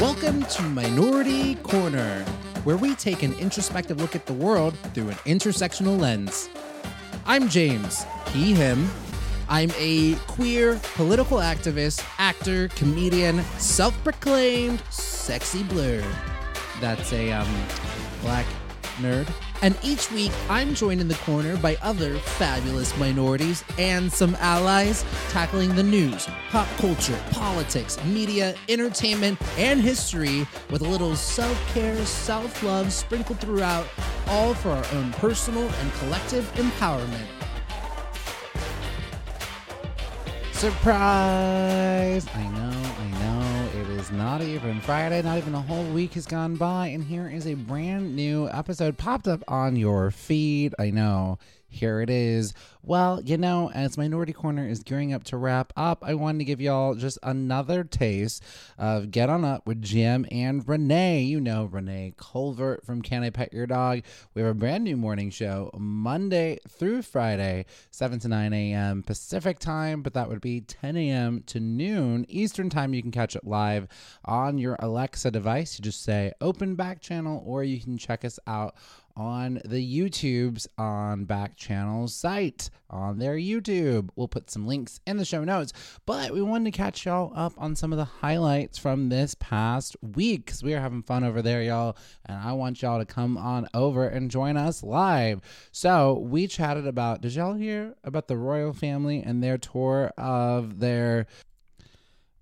Welcome to Minority Corner, where we take an introspective look at the world through an intersectional lens. I'm James, he, him. I'm a queer political activist, actor, comedian, self proclaimed sexy blerd. That's a um, black nerd. And each week, I'm joined in the corner by other fabulous minorities and some allies tackling the news, pop culture, politics, media, entertainment, and history with a little self care, self love sprinkled throughout, all for our own personal and collective empowerment. Surprise! I know, not even Friday, not even a whole week has gone by, and here is a brand new episode popped up on your feed. I know. Here it is. Well, you know, as Minority Corner is gearing up to wrap up, I wanted to give y'all just another taste of Get On Up with Jim and Renee. You know, Renee Colvert from Can I Pet Your Dog? We have a brand new morning show Monday through Friday, 7 to 9 a.m. Pacific time, but that would be 10 a.m. to noon Eastern time. You can catch it live on your Alexa device. You just say open back channel, or you can check us out on the YouTube's on back channel's site on their YouTube. We'll put some links in the show notes, but we wanted to catch y'all up on some of the highlights from this past week because we are having fun over there, y'all. And I want y'all to come on over and join us live. So we chatted about, did y'all hear about the royal family and their tour of their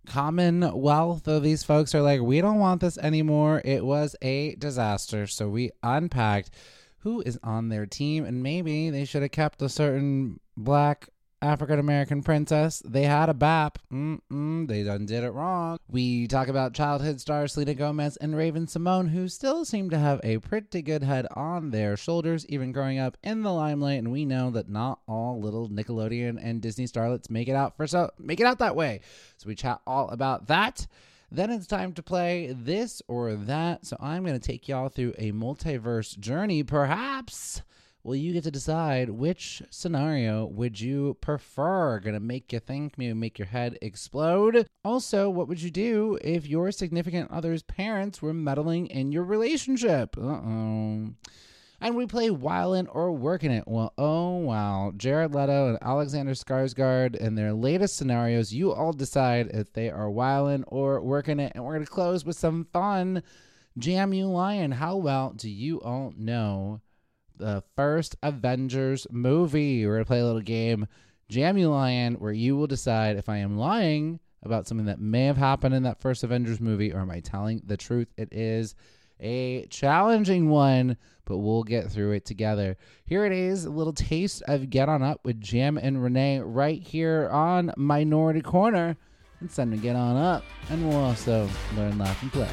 commonwealth. Of these folks are like we don't want this anymore. It was a disaster. So we unpacked who is on their team and maybe they should have kept a certain black African American princess. They had a BAP. Mm-mm, they done did it wrong. We talk about childhood stars Selena Gomez and Raven-Symoné, who still seem to have a pretty good head on their shoulders, even growing up in the limelight. And we know that not all little Nickelodeon and Disney starlets make it out for so make it out that way. So we chat all about that. Then it's time to play this or that. So I'm going to take y'all through a multiverse journey, perhaps. Well, you get to decide which scenario would you prefer. Gonna make you think, maybe make your head explode. Also, what would you do if your significant other's parents were meddling in your relationship? Uh oh. And we play Wildin' or Working It. Well, oh wow. Jared Leto and Alexander Skarsgård in their latest scenarios, you all decide if they are wildin' or working it. And we're to close with some fun. Jam You Lion. How well do you all know the first Avengers movie? We're going to play a little game, Jam You Lion, where you will decide if I am lying about something that may have happened in that first Avengers movie or am I telling the truth? It is a challenging one, but we'll get through it together. Here it is, a little taste of Get On Up with Jam and Renee right here on Minority Corner. It's time to get on up, and we'll also learn, laugh, and play.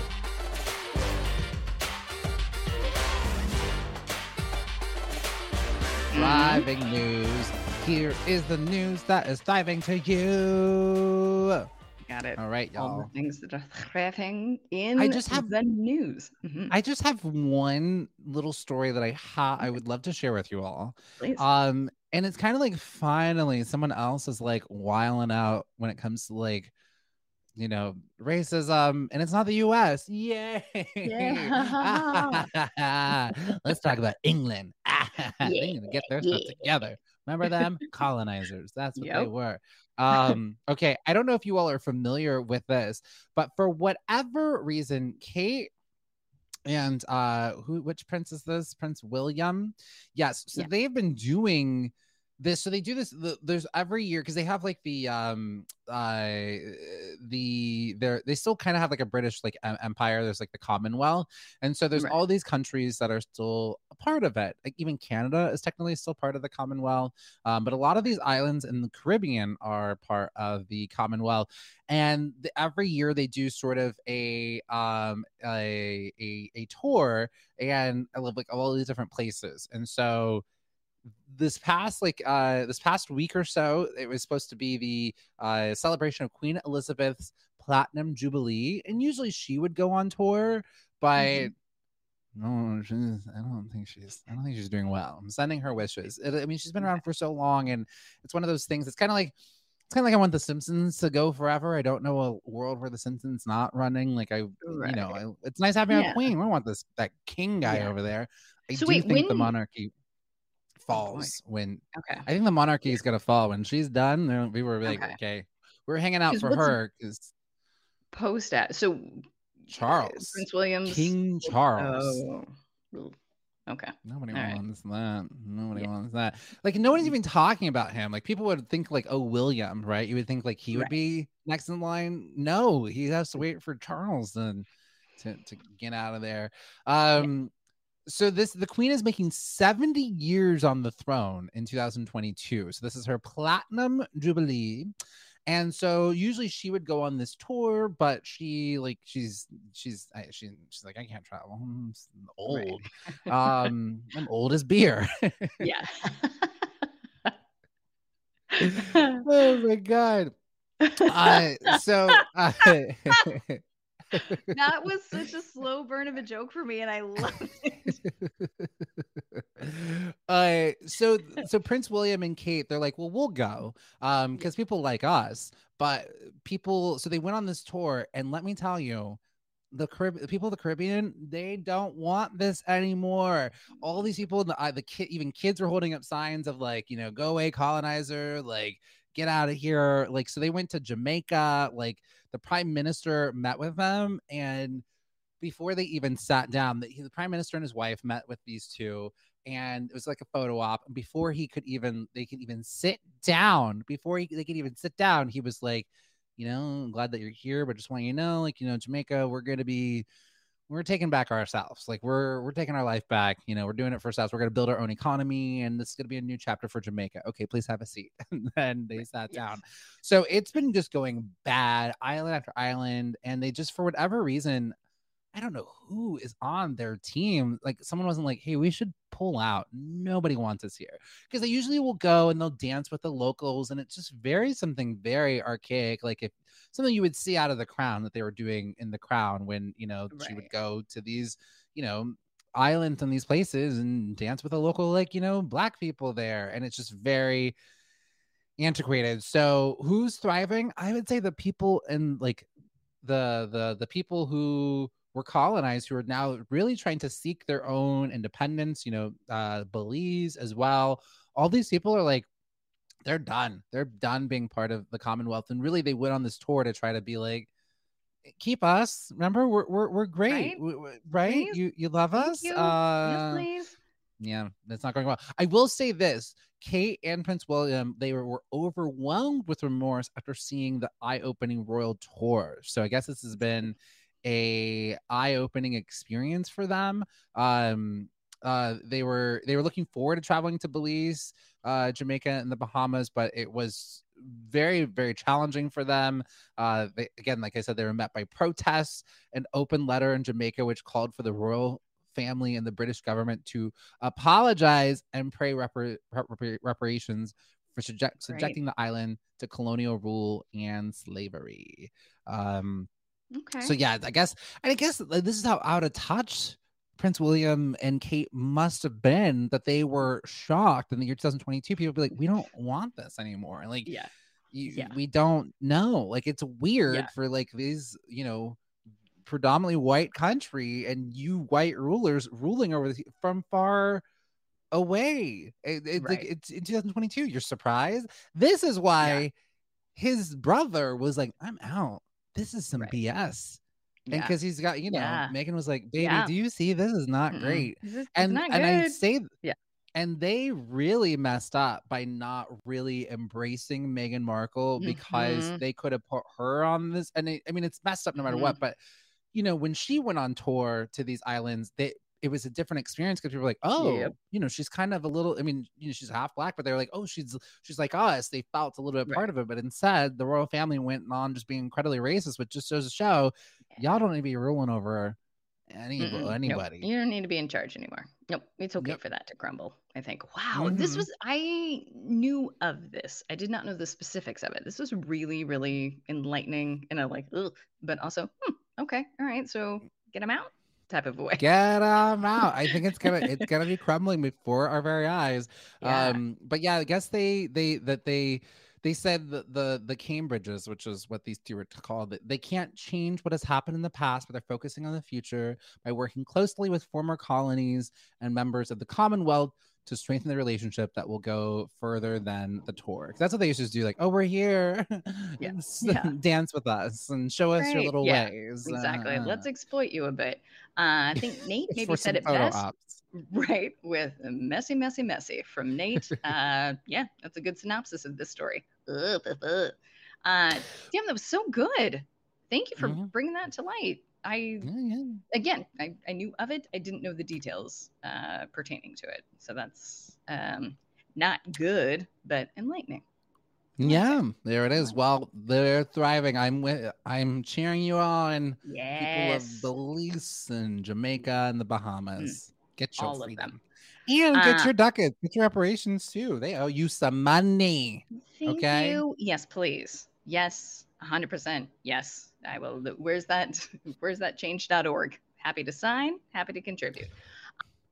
Thriving news. Here is the news that is thriving to you. Got it. All right, All y'all. All the things that are thriving in I just have- the news. Mhm. I just have one little story that I ha- I would love to share with you all. Please. Um, and it's kind of like finally someone else is like wiling out when it comes to like, you know, racism, and it's not the U.S. Yay! Let's talk about England. they need to get their stuff together. Remember them colonizers? That's what they were. Um, okay, I don't know if you all are familiar with this, but for whatever reason, Kate and uh who which prince is this prince william yes so Yeah. they've been doing this so they do this the, there's every year because they have like the um uh the they're they still kind of have like a british like em- empire there's like the commonwealth and so there's Right. all these countries that are still a part of it like even canada is technically still part of the commonwealth um, but a lot of these islands in the caribbean are part of the commonwealth and the, every year they do sort of a um a a, a tour and I love like all these different places and so this past like uh this past week or so it was supposed to be the uh celebration of queen elizabeth's platinum jubilee and usually she would go on tour but Mhm. no she's i don't think she's i don't think she's doing well i'm sending her wishes It- i mean she's been around for so long and it's one of those things it's kind of like it's kind of like I want the Simpsons to go forever. I don't know a world where the Simpsons not running. Like I, you know, I, it's nice having Yeah. a queen. We don't want this that king guy Yeah. over there. I So do wait, think the when- monarchy Oh, falls when Okay. I think the monarchy is gonna fall when she's done. We were like, Okay. okay, we're hanging out for her because Post at so Charles, Prince William's King Charles. Oh. Okay. Nobody All right. wants that. Nobody Yeah. wants that. Like no one's even talking about him. Like people would think like, oh, William, right? You would think like he would Right. be next in line. No, he has to wait for Charles then to, to get out of there. Um so this the queen is making 70 years on the throne in 2022. So this is her platinum jubilee. And so usually she would go on this tour, but she like she's she's I- she, she's like I can't travel. I'm s- Right. old. Um, I'm old as beer. Yeah. oh my god. Uh, so uh, that was such a slow burn of a joke for me, and I love it. uh so so prince william and kate they're like well we'll go um because people like us but people so they went on this tour and let me tell you the Carib- the people of the Caribbean, they don't want this anymore. All these people, the uh, the kid, even kids were holding up signs of like, you know, go away, colonizer, like get out of here. Like, so they went to Jamaica. Like, the prime minister met with them, and before they even sat down, the, the prime minister and his wife met with these two, and it was like a photo op. And before he could even, they could even sit down. Before he, they could even sit down, he was like, you know, I'm glad that you're here, but just want you to know, like, you know, Jamaica, we're gonna be we're taking back ourselves. Like we're we're taking our life back. You know, we're doing it for ourselves. We're gonna build our own economy, and this is gonna be a new chapter for Jamaica. Okay, please have a seat. and then they sat Yes. down. So it's been just going bad, island after island, and they just for whatever reason, I don't know who is on their team. Like someone wasn't like, hey, we should pull out. Nobody wants us here because they usually will go and they'll dance with the locals, and it's just very something very archaic. Like if something you would see out of the crown that they were doing in the crown when you know she would go to these you know islands and these places and dance with a local like you know black people there and it's just very antiquated so who's thriving i would say the people and like the the the people who were colonized who are now really trying to seek their own independence you know uh belize as well all these people are like they're done they're done being part of the commonwealth and really they went on this tour to try to be like keep us remember we're we're, we're great Right? W- w- right you you love Thank us you. uh yes, please. yeah, that's not going well. I will say this Kate and Prince William, they were, were overwhelmed with remorse after seeing the eye-opening royal tour. So I guess this has been a eye-opening experience for them. Um uh they were they were looking forward to traveling to Belize, uh Jamaica and the Bahamas, but it was very very challenging for them. Uh they, again like I said they were met by protests, an open letter in Jamaica which called for the royal family and the British government to apologize and pay repar- repar- reparations for subject- subjecting the island to colonial rule and slavery. Um, Okay. so yeah, I guess and I guess this is how out of touch Prince William and Kate must have been that they were shocked in the year 2022. People be like, we don't want this anymore. And like, yeah. you, Yeah. we don't know. Like it's weird Yeah. for like these, you know, predominantly white country and you white rulers ruling over this from far away. It, it's like it's in 2022. You're surprised. This is why his brother was like, "I'm out. This is some Right. BS." And because he's got, you know, Yeah. Meghan was like, "Baby, Yeah. do you see this is not Mm-mm. great." Is- and not and I say Yeah. and they really messed up by not really embracing Meghan Markle because Mhm. they could have put her on this. And it, I mean, it's messed up no matter what. But you know, when she went on tour to these islands, they it was a different experience because people were like, oh, Yep. you know, she's kind of a little. I mean, you know, she's half black, but they were like, oh, she's she's like us. They felt a little bit Right. part of it, but instead, the royal family went on just being incredibly racist, which just shows to show y'all don't need to be ruling over any Mm-mm. Nope. anybody. You don't need to be in charge anymore. Nope. It's okay Yep. for that to crumble. I think. Wow. This Mhm. was, I knew of this. I did not know the specifics of it. This was really, really enlightening and a like, ugh, but also, hmm, okay. All right. So get them out type of way. Get them out. I think it's gonna it's gonna be crumbling before our very eyes. Yeah. Um, but yeah, I guess they they that they they said the, the the Cambridges, which is what these two were called, they can't change what has happened in the past, but they're focusing on the future by working closely with former colonies and members of the Commonwealth to strengthen the relationship that will go further than the tour. That's what they used to do. Like, oh, we're here. Yeah. S- Yeah. Dance with us and show us your little Yeah. ways. Exactly. Uh, Let's exploit you a bit. Uh, I think Nate maybe said it best. ops. Right, with messy, messy, messy from Nate. Uh, yeah, that's a good synopsis of this story. Uh, damn, that was so good. Thank you for Mhm. bringing that to light. I Yeah, yeah. again, I, I knew of it. I didn't know the details uh, pertaining to it. So that's um, not good, but enlightening. Yeah, there it is. Well, they're thriving. I'm with. I'm cheering you on. People Yes, of Belize and Jamaica and the Bahamas. Get your all of freedom. them. And get Uh, your ducats. Get your reparations too. They owe you some money. Thank Okay. you. Yes, please. Yes, 100%. Yes, I will. Where's that? Where's that change.org? Happy to sign, happy to contribute.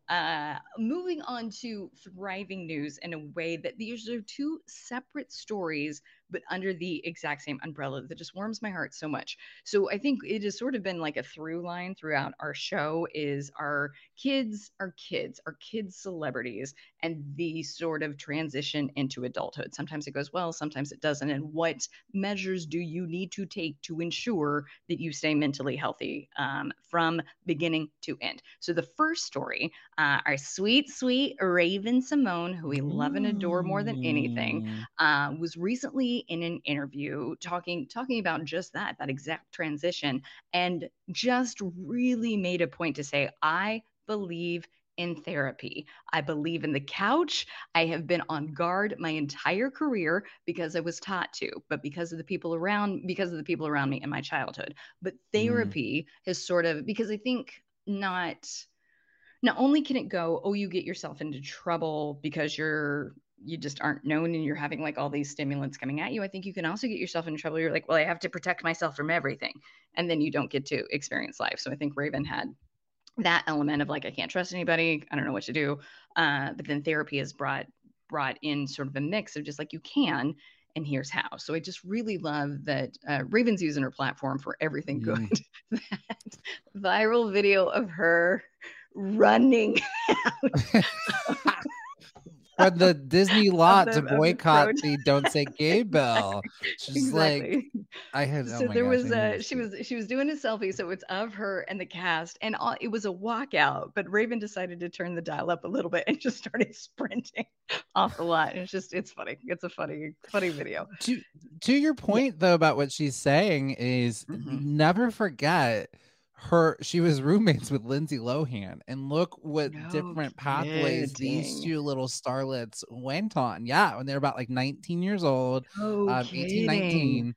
Uh, moving on to thriving news in a way that these are two separate stories, but under the exact same umbrella that just warms my heart so much. So I think it has sort of been like a through line throughout our show is our kids our kids, our kids celebrities, and the sort of transition into adulthood. Sometimes it goes well, sometimes it doesn't. And what measures do you need to take to ensure that you stay mentally healthy um, from beginning to end? So the first story, uh, our sweet, sweet Raven-Symoné, who we love and adore more than anything, Mm. uh, was recently in an interview talking talking about just that that exact transition and just really made a point to say i believe in therapy. I believe in the couch. I have been on guard my entire career because i was taught to but because of the people around because of the people around me in my childhood. But mm. therapy has sort of because i think not not only can it go oh you get yourself into trouble because you're you just aren't known and you're having like all these stimulants coming at you i think you can also get yourself in trouble. You're like well i have to protect myself from everything and then you don't get to experience life. So i think raven had that element of like i can't trust anybody i don't know what to do uh, but then therapy has brought brought in sort of a mix of just like you can and here's how. So i just really love that uh, raven's using her platform for everything Mm. good that viral video of her running For the Disney lot the- to of the boycott the "Don't Say Gay" bill. She's like, exactly I had. so oh my there gosh, was a she was she was doing a selfie so it's of her and the cast and all, it was a walkout but raven decided to turn the dial up a little bit and just started sprinting off the lot and it's just it's funny it's a funny funny video to to your point though about what she's saying is Mhm. never forget her she was roommates with Lindsay Lohan and look what No different pathways these two little starlets went on yeah when they were about like 19 years old oh um 18 19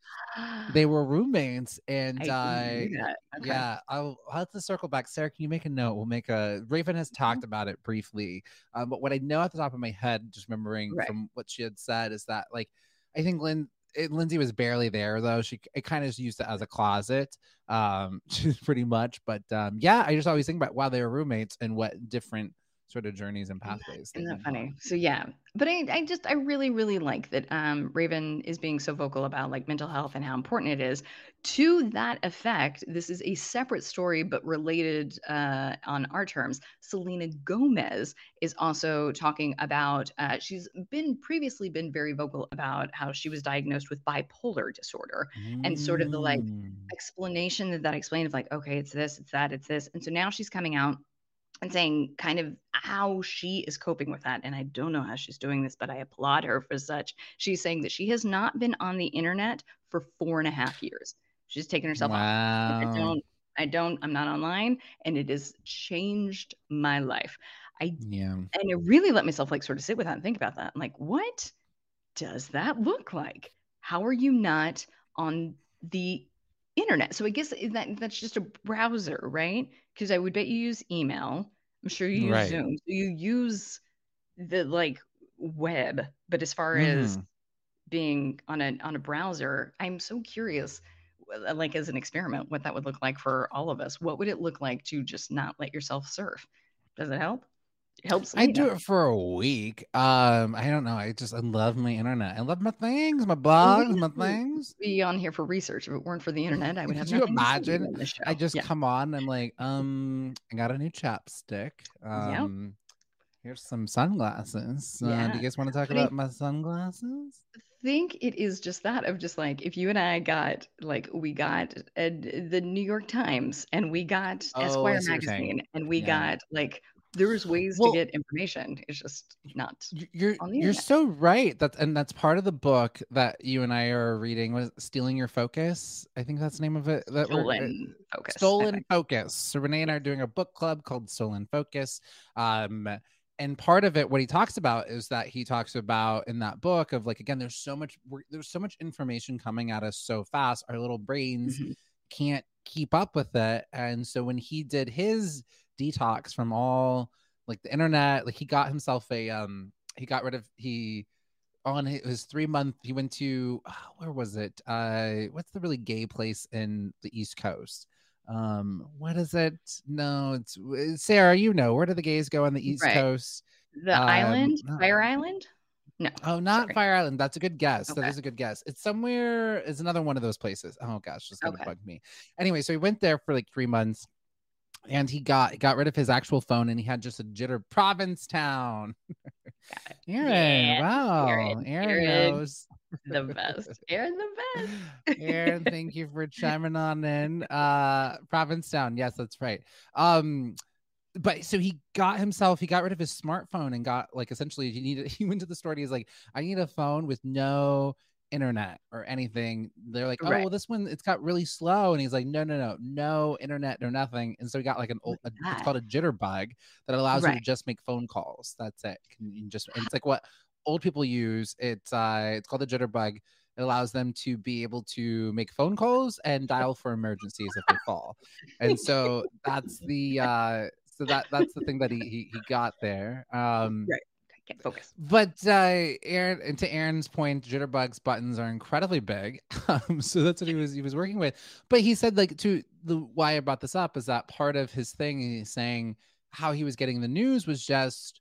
they were roommates and I uh didn't know that. Okay. yeah I'll, I'll have to circle back sarah can you make a note we'll make a raven has Mm-hmm. talked about it briefly um, but what i know at the top of my head just remembering Right. from what she had said is that like i think lynn it, Lindsay was barely there though. She it kind of used it as a closet, um, pretty much. But um, yeah, I just always think about while they were roommates and what different sort of journeys and pathways. Isn't that funny? So yeah, but I, I just I really really like that um, Raven is being so vocal about like mental health and how important it is. To that effect, this is a separate story but related uh, on our terms. Selena Gomez is also talking about. Uh, she's been previously been very vocal about how she was diagnosed with bipolar disorder and sort of the like Mm. explanation that that explained of like okay it's this it's that it's this and so now she's coming out and saying kind of how she is coping with that and i don't know how she's doing this but i applaud her for such she's saying that she has not been on the internet for four and a half years she's taken herself off i don't i don't i'm not online and it has changed my life i Yeah. and I really let myself like sort of sit with that and think about that. I'm like, what does that look like? How are you not on the internet? So I guess that that's just a browser, right? Because I would bet you use email. I'm sure you use Right. Zoom. So you use the like web, but as far as Mhm. being on a on a browser, I'm so curious uh, like as an experiment what that would look like for all of us. What would it look like to just not let yourself surf? Does it help? Helps. I do it for a week. Um, I don't know. I just I love my internet. I love my things, my blogs, my things. Be on here for research. If it weren't for the internet, I would have. Could you nothing to say imagine? show. I just Yeah. come on. I'm like, um, I got a new chapstick. Um, here's some sunglasses. Uh, Yeah. do you guys want to talk about my sunglasses? I think it is just that of just like if you and I got like we got uh, the New York Times and we got Oh, Esquire see what you're saying. magazine and we Yeah. got like there's ways Well- to get information. It's just not. You're on the you're so right. That's and that's part of the book that you and I are reading was stealing your focus. I think that's the name of it. That uh, Stolen focus. Stolen. Focus. So Renee and I are doing a book club called Stolen Focus. Um, and part of it, what he talks about is that he talks about in that book of like again, there's so much there's so much information coming at us so fast, our little brains Mhm. can't keep up with it. And so when he did his detox from all like the internet, like he got himself a um he got rid of he on his three month he went to ah, where was it uh what's the really gay place in the east coast um what is it no it's sarah you know where do the gays go on the east Right. coast The Um, island, no. Fire Island. No. oh not sorry. fire island that's a good guess that Okay. is a good guess it's somewhere it's another one of those places oh gosh just gonna Okay. bug me anyway so he went there for like three months and he got got rid of his actual phone and he had just a jitter provincetown aaron Yeah, wow Aaron, aaron, Aaron. knows The best. Aaron, the best. Aaron, thank you for chiming on in. Uh Provincetown. Yes, that's right. Um but so he got himself, he got rid of his smartphone and got like essentially he needed he went to the store and he's like, I need a phone with no internet or anything. They're like, Oh, Right. well, this one it's got really slow. And he's like, No, no, no, no internet, no nothing. And so he got like an old a, it's called a jitterbug that allows you to just make phone calls. That's it. Can you just it's like what old people use. It's uh it's called a jitterbug. It allows them to be able to make phone calls and dial for emergencies if they fall. And so that's the uh so that that's the thing that he he, he got there. Um Right. Can't focus. but uh Aaron and to Aaron's point, jitterbugs buttons are incredibly big. Um, so that's what he was he was working with. But he said like to the why I brought this up is that part of his thing he's saying how he was getting the news was just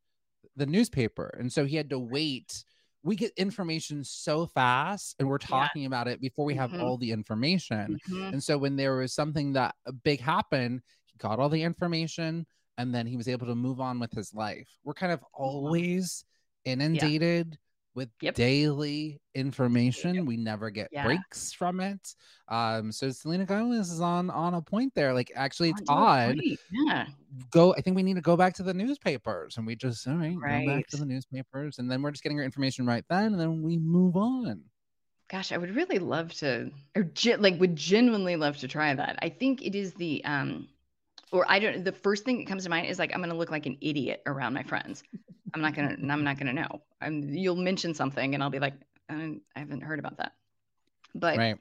the newspaper. And so he had to wait. We get information so fast and we're Yeah. talking about it before we have Mhm. all the information. Mhm. And so when there was something that uh, big happened, he got all the information and then he was able to move on with his life. We're kind of always inundated with Yep. daily information. We never get Yeah. breaks from it. Um, so Selena Gomez is on on a point there. Like actually it's On to a odd. Yeah. Go I think we need to go back to the newspapers and we just all right, right, go back to the newspapers and then we're just getting our information right then and then we move on. Gosh, I would really love to, or like, would genuinely love to try that. I think it is the, um, or I don't. The first thing that comes to mind is like I'm gonna look like an idiot around my friends. I'm not gonna. I'm not gonna know. I'm. You'll mention something, and I'll be like, I, I haven't heard about that. But Right.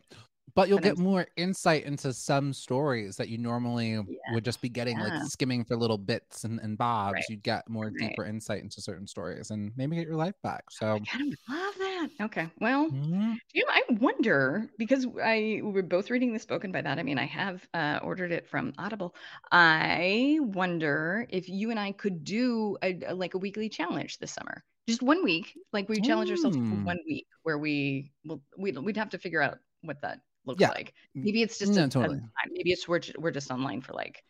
But you'll get I'm- more insight into some stories that you normally would just be getting Yeah. like skimming for little bits and, and bobs. Right. You'd get more Right. deeper insight into certain stories and maybe get your life back. So I love that. Okay, well, Mhm. you know, I wonder because I we're both reading this book, and by that I mean I have uh, ordered it from Audible. I wonder if you and I could do a, a- like a weekly challenge this summer, just one week. Like we challenge ourselves for Mm. one week, where we will we'd, we'd have to figure out what that looks Yeah. like. Mm. Maybe it's just a, a totally. time. Maybe it's we're we're just online for like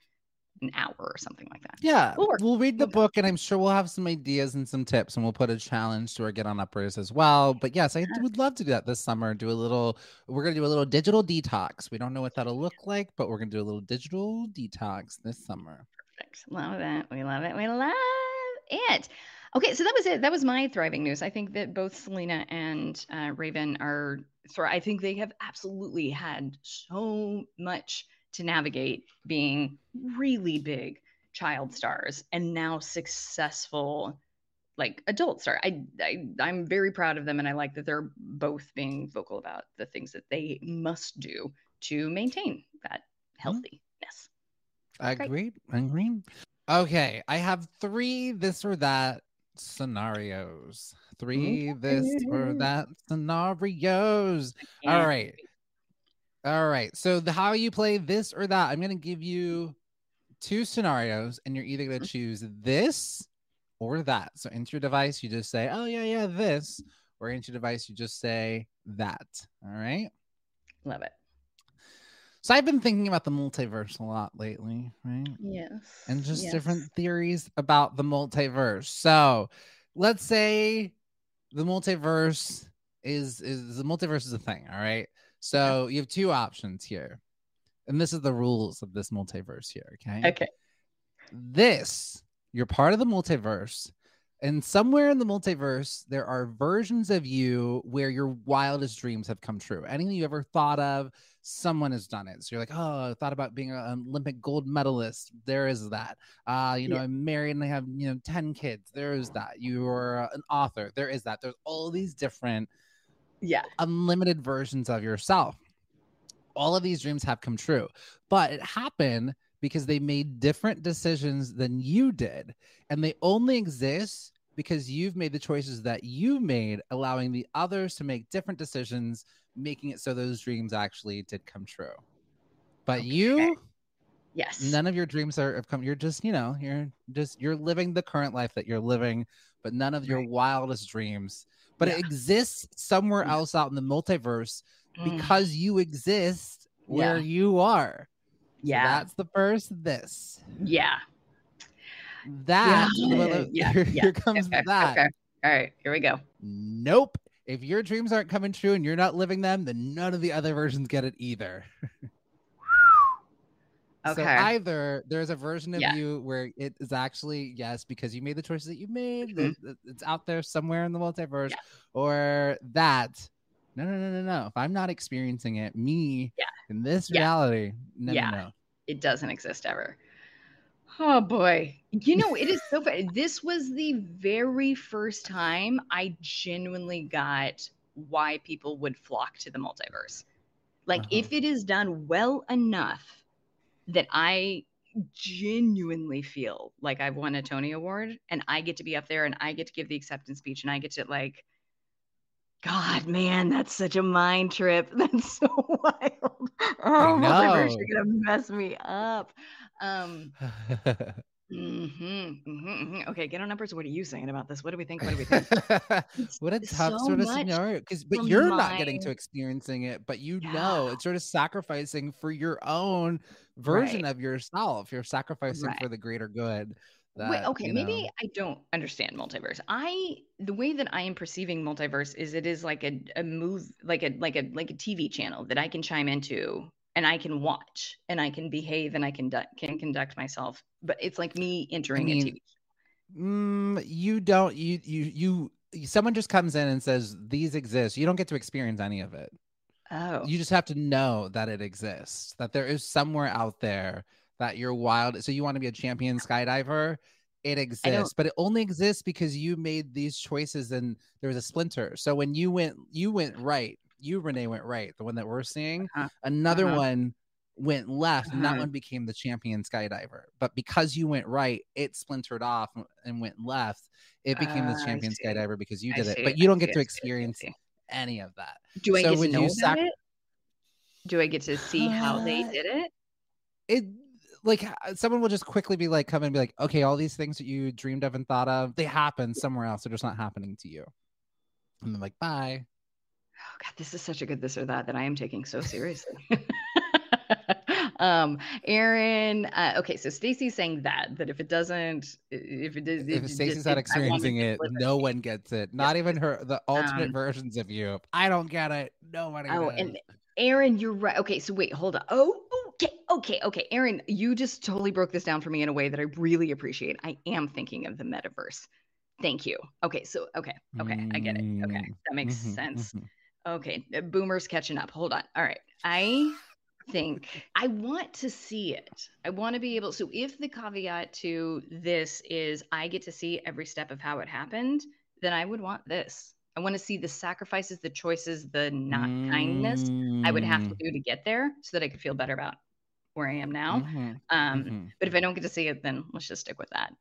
an hour or something like that. yeah, Or- we'll read the Okay. book and I'm sure we'll have some ideas and some tips and we'll put a challenge to our Get On Uppers as well. But yes, I would love to do that this summer. Do a little, we're to do a little digital detox. We don't know what that'll look like, but we're to do a little digital detox this summer. Perfect. Love it. We love it. We love it. Okay, so that was it. That was my thriving news. I think that both Selena and uh, Raven are. Sorry, I think they have absolutely had so much to navigate, being really big child stars and now successful, like adult star. I, I I'm very proud of them, and I like that they're both being vocal about the things that they must do to maintain that healthiness. Great. Agreed. Agreed. Okay, I have three this or that scenarios. Three this or that scenarios. All right. All right. So the how you play this or that, I'm gonna give you two scenarios, and you're either gonna mm-hmm. choose this or that. So into your device, you just say, oh, yeah, yeah, this. Or into your device, you just say that. All right. Love it. So I've been thinking about the multiverse a lot lately, right? Yes. And just yes. different theories about the multiverse. So let's say the multiverse is is the multiverse is a thing, all right? So you have two options here. And this is the rules of this multiverse here, okay? Okay. This, you're part of the multiverse, and somewhere in the multiverse, there are versions of you where your wildest dreams have come true. Anything you ever thought of, someone has done it. So you're like, oh, I thought about being an Olympic gold medalist. There is that. Uh, you know, Yeah. I'm married and I have, you know, 10 kids. There is that. You're an author. There is that. There's all these different Yeah. unlimited versions of yourself. All of these dreams have come true, but it happened because they made different decisions than you did. And they only exist because you've made the choices that you made, allowing the others to make different decisions, making it so those dreams actually did come true. But Okay. you, Yes. none of your dreams are have come. You're just, you know, you're just you're living the current life that you're living, but none of your Right. wildest dreams. But Yeah. it exists somewhere Yeah. else out in the multiverse Mm. because you exist where Yeah. you are. So yeah. that's the first this. yeah. That Yeah, yeah, here, yeah. here comes Okay. that. Okay. All right. Here we go. Nope. If your dreams aren't coming true and you're not living them, then none of the other versions get it either. Okay. So either there's a version of Yeah. you where it is actually yes because you made the choices that you made, Mhm. that- that it's out there somewhere in the multiverse, Yeah. or that no, no, no, no, no. If I'm not experiencing it, me Yeah. in this Yeah. reality, no, Yeah. no, no. it doesn't exist ever. Oh boy. You know, it is so funny. This was the very first time I genuinely got why people would flock to the multiverse. Like, Uh-huh. if it is done well enough that I genuinely feel like I've won a Tony Award and I get to be up there and I get to give the acceptance speech and I get to, like, God, man, that's such a mind trip. That's so wild. Oh, multiverse, know. you're gonna mess me up. Um, mhm, mhm, mhm. Okay, Get On Uppers. What are you saying about this? What do we think? What do we think? what a tough so sort of scenario because but you're not getting to experiencing it but you know it's sort of sacrificing for your own version Right. of yourself you're sacrificing Right. for the greater good Wait, okay, you maybe I don't understand multiverse. I the way that I am perceiving multiverse is it is like a, a move like a like a like a TV channel that I can chime into and I can watch and I can behave and I can du- can conduct myself. But it's like me entering mean, a TV. Mm, you don't you you you someone just comes in and says these exist you don't get to experience any of it Oh, you just have to know that it exists that there is somewhere out there that you're wild so you want to be a champion skydiver it exists but it only exists because you made these choices and there was a splinter so when you went you went right you renee went right the one that we're seeing Uh-huh. another Uh-huh. one went left and that Uh-huh. one became the champion skydiver but because you went right it splintered off and went left it became Ah, the champion skydiver because you did it but you I don't get to see, I see, I experience any of that Do I So get to know sac- it? Do I get to see how they Uh, did it? it like someone will just quickly be like come and be like okay all these things that you dreamed of and thought of they happen somewhere else they're just not happening to you and then like bye Oh God, this is such a good this or that that I am taking so seriously. um, Aaron. Uh, okay, so Stacy's saying that that if it doesn't, if it does, if stacy's not experiencing it no one gets it not even her the alternate Um, versions of you i don't get it nobody Oh, does. and Aaron, you're right. Okay, so wait, hold on. Oh, okay, okay, okay. Aaron, you just totally broke this down for me in a way that I really appreciate. I am thinking of the metaverse. Thank you. Okay, so okay, okay, I get it. Okay, Mm, that makes mhm, sense. mhm. Okay, boomers catching up. Hold on. All right. I think I want to see it. I want to be able so if the caveat to this is I get to see every step of how it happened, then I would want this. I want to see the sacrifices, the choices, the not kindness I would have to Mm, do to get there so that I could feel better about where I am now. mhm, Um, mhm. but if I don't get to see it, then let's just stick with that.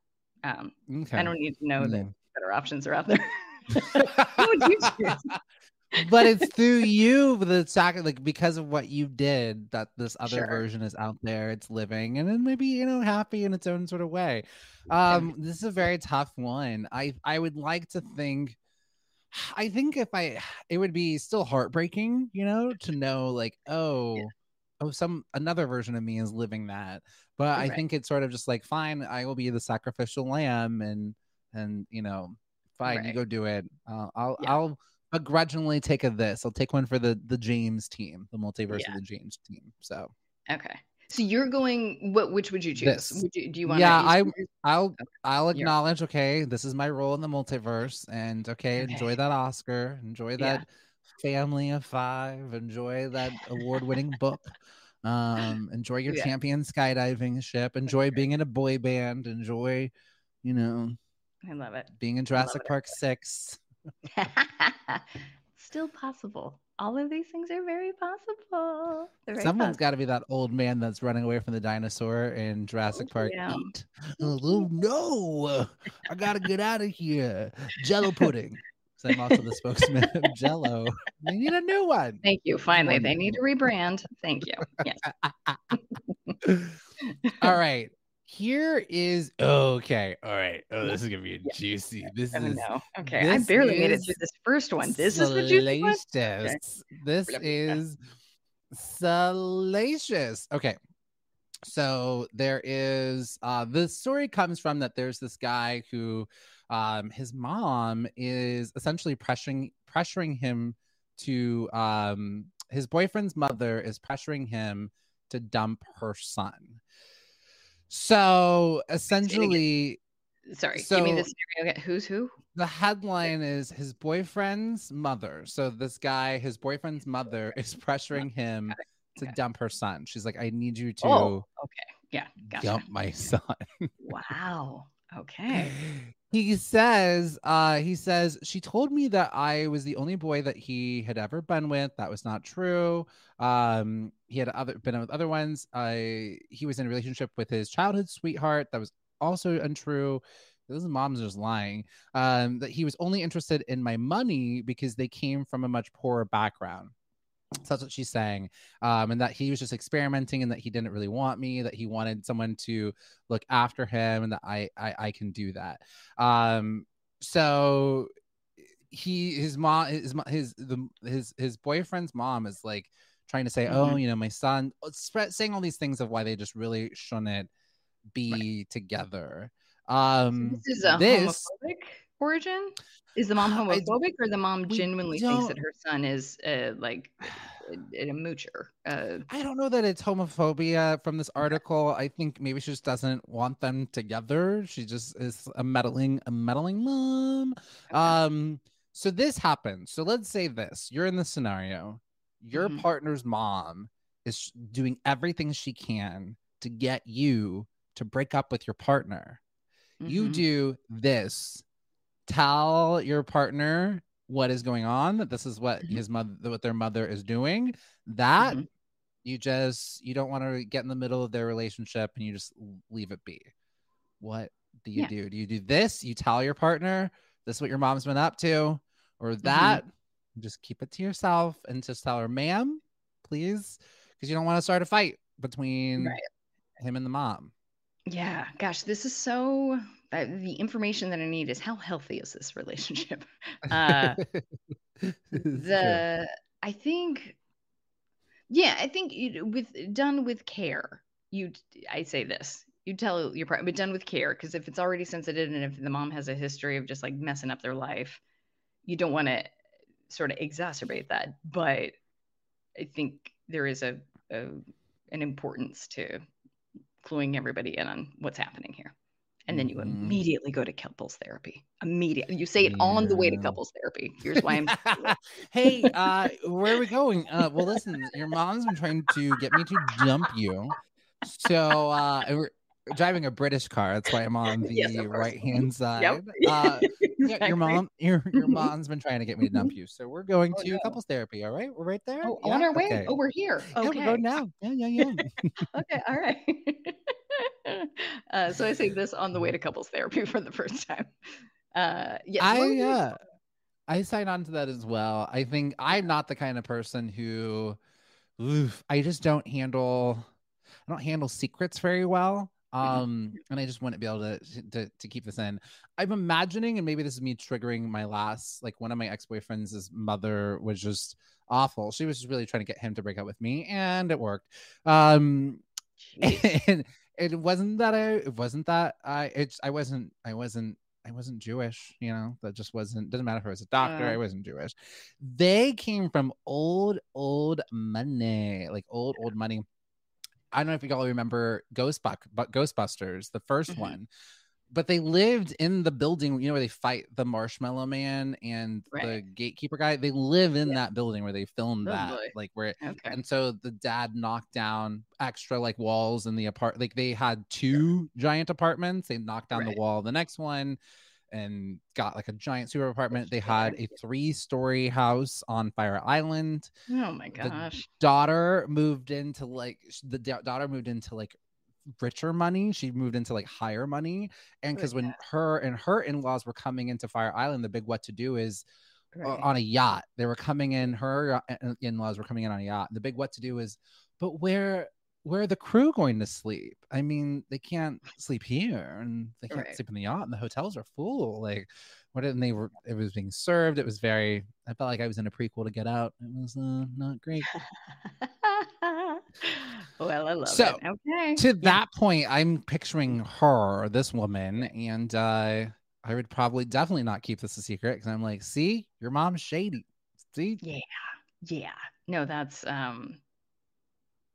Um, okay I don't need to know that Mm. better options are out there. What would you choose? but it's through you the sac like because of what you did that this other Sure. version is out there it's living and then maybe you know happy in its own sort of way um this is a very tough one i i would like to think i think if i it would be still heartbreaking you know to know like oh oh some another version of me is living that but i Right. think it's sort of just like fine i will be the sacrificial lamb and and you know fine you go do it uh, i'll Yeah. i'll begrudgingly take a this i'll take one for the the james team the multiverse Yeah. of the james team so Okay. So you're going. What? Which would you choose? Would you, do you want? Yeah, I- i'll i'll acknowledge okay this is my role in the multiverse and okay, Okay. enjoy that oscar enjoy Yeah. that family of five enjoy that award-winning book um enjoy your Yeah. champion skydiving ship enjoy being in a boy band enjoy you know I love it. being in jurassic it. park 6 Still possible. All of these things are very possible. Very someone's got to be that old man that's running away from the dinosaur in jurassic park yeah. 8 oh no i gotta get out of here jello pudding so i'm also the spokesman of jello they need a new one Thank you. Finally, they need to rebrand. Thank you. Yes. all right here is okay all right oh this is gonna be juicy this I is know. Okay. I barely made it through this first one. This is the juicy one. salacious. This is salacious. Okay. So there is uh the story comes from that there's this guy who um his mom is essentially pressuring pressuring him to um his boyfriend's mother is pressuring him to dump her son. So essentially Sorry. give me So- this scenario. Who's who? the headline is his boyfriend's mother. So this guy, his boyfriend's mother, is pressuring him to dump her son. She's like, "I need you oh, to Oh, okay. Yeah. Gotcha. dump my son." Wow. Okay. He says, uh, he says she told me that I was the only boy that he had ever been with. That was not true. Um, he had other been with other ones. I he was in a relationship with his childhood sweetheart. That was also untrue. This mom's just lying. Um, that he was only interested in my money because they came from a much poorer background. So that's what she's saying. Um, and that he was just experimenting and that he didn't really want me, that he wanted someone to look after him and that I I, I can do that. Um, so he his mom his his the his his boyfriend's mom is like trying to say, oh, Mhm. you know, my son, saying all these things of why they just really shouldn't be together. Um, this is a this homophobic origin. Is the mom I- homophobic, or the mom genuinely thinks that her son is uh, like a, a moocher? Uh, I don't know that it's homophobia from this article. I think maybe she just doesn't want them together. She just is a meddling, a meddling mom. Um, so this happens. So let's say this: you're in the scenario. Your Mhm. partner's mom is doing everything she can to get you to break up with your partner. You mhm. do this. Tell your partner what is going on. That this is what Mhm. his mother, what their mother is doing. That Mhm. you just you don't want to get in the middle of their relationship and you just leave it be. What do you Yeah. do? Do you do this? You tell your partner this is what your mom's been up to, Mm-hmm. or that? You just keep it to yourself and just tell her, "Ma'am, please," because you don't want to start a fight between Right. him and the mom. Yeah, gosh, this is so. Uh, the information that I need is how healthy is this relationship? Uh, the I think, yeah, I think you, with done with care, you. I say this. You tell your partner, but done with care, because if it's already sensitive and if the mom has a history of just like messing up their life, you don't want to sort of exacerbate that. But I think there is a, a an importance to cluing everybody in on what's happening here. And then you Mhm. immediately go to couples therapy. Immediately. You say it on the way to couples therapy. Here's why I'm hey, uh, where are we going? Uh, well, listen, your mom's been trying to get me to dump you. So uh, we're driving a British car. That's why I'm on the Yes, right hand side. Yep. Uh, yeah, Exactly. your mom, your your mom's been trying to get me to dump you. So we're going Oh, to no. couples therapy. All right, we're right there. Oh, Yeah? on our way? Okay. Oh, we're here. Yeah, Okay. we're going now. Yeah, yeah, yeah. okay. All right. uh, so I say this on the way to couples therapy for the first time. Uh, yes. I you- uh, I sign on to that as well. I think I'm not the kind of person who, oof, I just don't handle, I don't handle secrets very well. Mm-hmm. Um, and I just wouldn't be able to, to to keep this in. I'm imagining, and maybe this is me triggering my last, like one of my ex boyfriends. His mother was just awful. She was just really trying to get him to break up with me, and it worked. Um, and it wasn't that I, it wasn't that I, it's I wasn't, I wasn't I wasn't Jewish, you know, that just wasn't, doesn't matter if I was a doctor, Uh. I wasn't Jewish. They came from old, old money, like old, old money. I don't know if you all remember Ghostbuck, but Ghostbusters, the 1st Mhm. one, but they lived in the building, you know, where they fight the Marshmallow Man and the gatekeeper guy. They live in Yeah. that building where they filmed Oh, that, boy. like where Okay. and so the dad knocked down extra like walls in the apart like they had two giant apartments they knocked down Right. the wall of the next one and got like a giant super apartment they had a three story house on fire island Oh my the gosh. daughter moved into like the da- daughter moved into like richer money she moved into like higher money and because when her and her in-laws were coming into fire island the big what to do is uh, Right. on a yacht. They were coming in. Her uh, in-laws were coming in on a yacht. The big what to do is, but where where are the crew going to sleep? I mean, they can't sleep here, and they can't Right. sleep in the yacht, and the hotels are full. Like, what? And they were. It was being served. It was very. I felt like I was in a prequel to Get Out. It was uh, not great. well, I love So, it. Okay. to that point, I'm picturing her, this woman, and uh, I would probably definitely not keep this a secret because I'm like, see, your mom's shady. See, Yeah. Yeah. No, that's um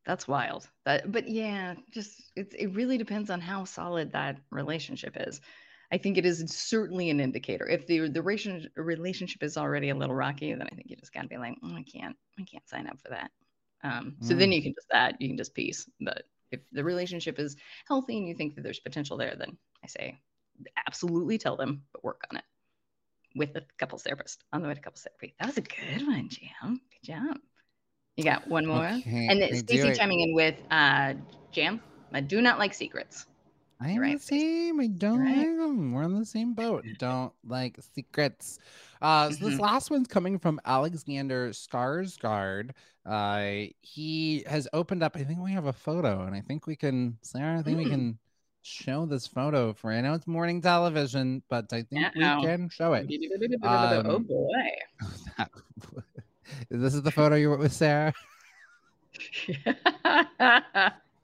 that's wild. That but yeah, just it's it really depends on how solid that relationship is. I think it is certainly an indicator. If the the relation, relationship is already a little rocky, then I think you just gotta be like, "Mm, I can't, I can't sign up for that. Um, so then you can just that you can just peace. But if the relationship is healthy and you think that there's potential there, then I say absolutely tell them, but work on it with a couples therapist on the way to couples therapy. That was a good one, Jam. Good job. You got one more, Okay, and then it. chiming in with uh, Jam. I do not like secrets. I'm You're the right, same. I don't right. like them. We're on the same boat. Don't like secrets. Uh, so this Mhm. last one's coming from Alexander Skarsgård. Uh, he has opened up. I think we have a photo, and I think we can, Sarah. I think we Mm. can show this photo for. I know it's morning television, but I think Uh-oh. we can show it. oh Um, boy. this is the photo you were with Sarah.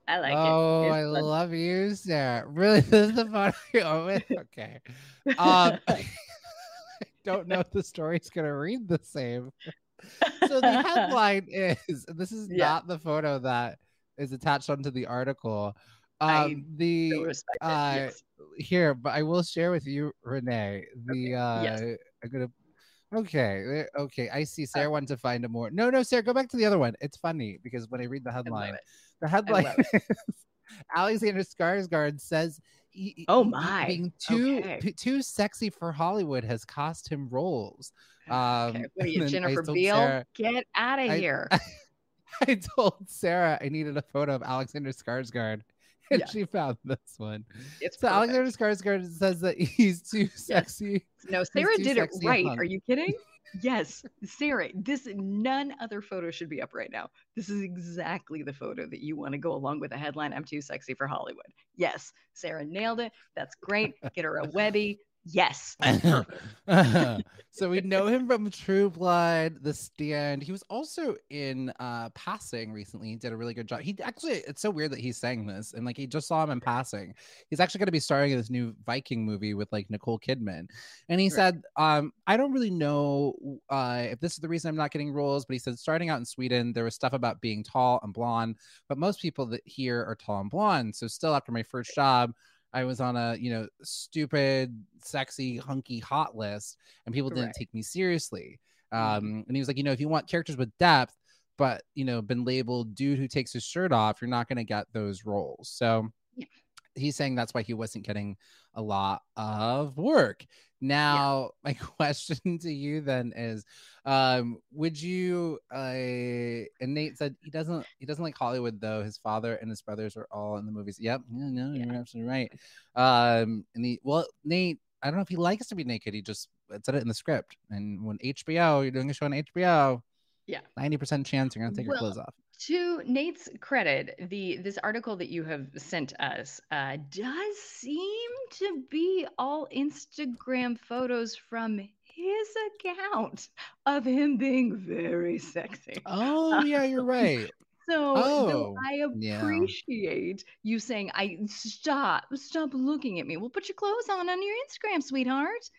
I like oh, it. Oh, I fun. love you, Sarah. Really, this is the photo you were with. Okay. Um, I don't know if the story's gonna read the same. So the headline is this is Yeah. not the photo that is attached onto the article. I Um, the So respect it, uh, yes. here, but I will share with you, Renee. The uh, yes. I'm gonna. Okay, okay. I see. Sarah wanted to find a more. No, no, Sarah, go back to the other one. It's funny because when I read the headline. The headline Alexander Skarsgård says he, Oh my, being too okay. p- too sexy for Hollywood has cost him roles. Um, okay. What are you, I Jennifer Beal? Sarah- Get out of here. I told Sarah I needed a photo of Alexander Skarsgård, and Yeah. she found this one. It's So perfect. Alexander Skarsgård says that he's too sexy. No, Sarah did it right. Are you kidding? Yes, Sarah. This none other photo should be up right now. This is exactly the photo that you want to go along with a headline. I'm too sexy for Hollywood. Yes, Sarah nailed it. That's great. Get her a Webby. Yes. so we know him from True Blood, The Stand. He was also in uh Passing recently. He did a really good job. He actually it's so weird that he's saying this and like he just saw him in Passing. He's actually going to be starring in this new Viking movie with like Nicole Kidman. And he Right. said, um I don't really know uh if this is the reason I'm not getting roles, but he said starting out in Sweden there was stuff about being tall and blonde, but most people that here are tall and blonde. So still after my first job I was on a you know stupid, sexy, hunky hot list, and people didn't Right. take me seriously. Mhm. Um, and he was like, you know, if you want characters with depth, but you know, been labeled dude who takes his shirt off, you're not going to get those roles. So Yeah. he's saying that's why he wasn't getting a lot of work. Now, my question to you then is, um, would you? Uh, and Nate said he doesn't. He doesn't like Hollywood though. His father and his brothers are all in the movies. Yep. Yeah, no, you're absolutely right. Um, and he, well, Nate, I don't know if he likes to be naked. He just said it in the script. And when HBO, you're doing a show on HBO, Yeah. 90% chance you're gonna take your clothes off. To Nate's credit, the this article that you have sent us uh, does seem to be all Instagram photos from his account of him being very sexy. Oh yeah, you're right. So, Oh, I yeah. appreciate you saying, "I stop, stop looking at me." Well, put your clothes on on your Instagram, sweetheart.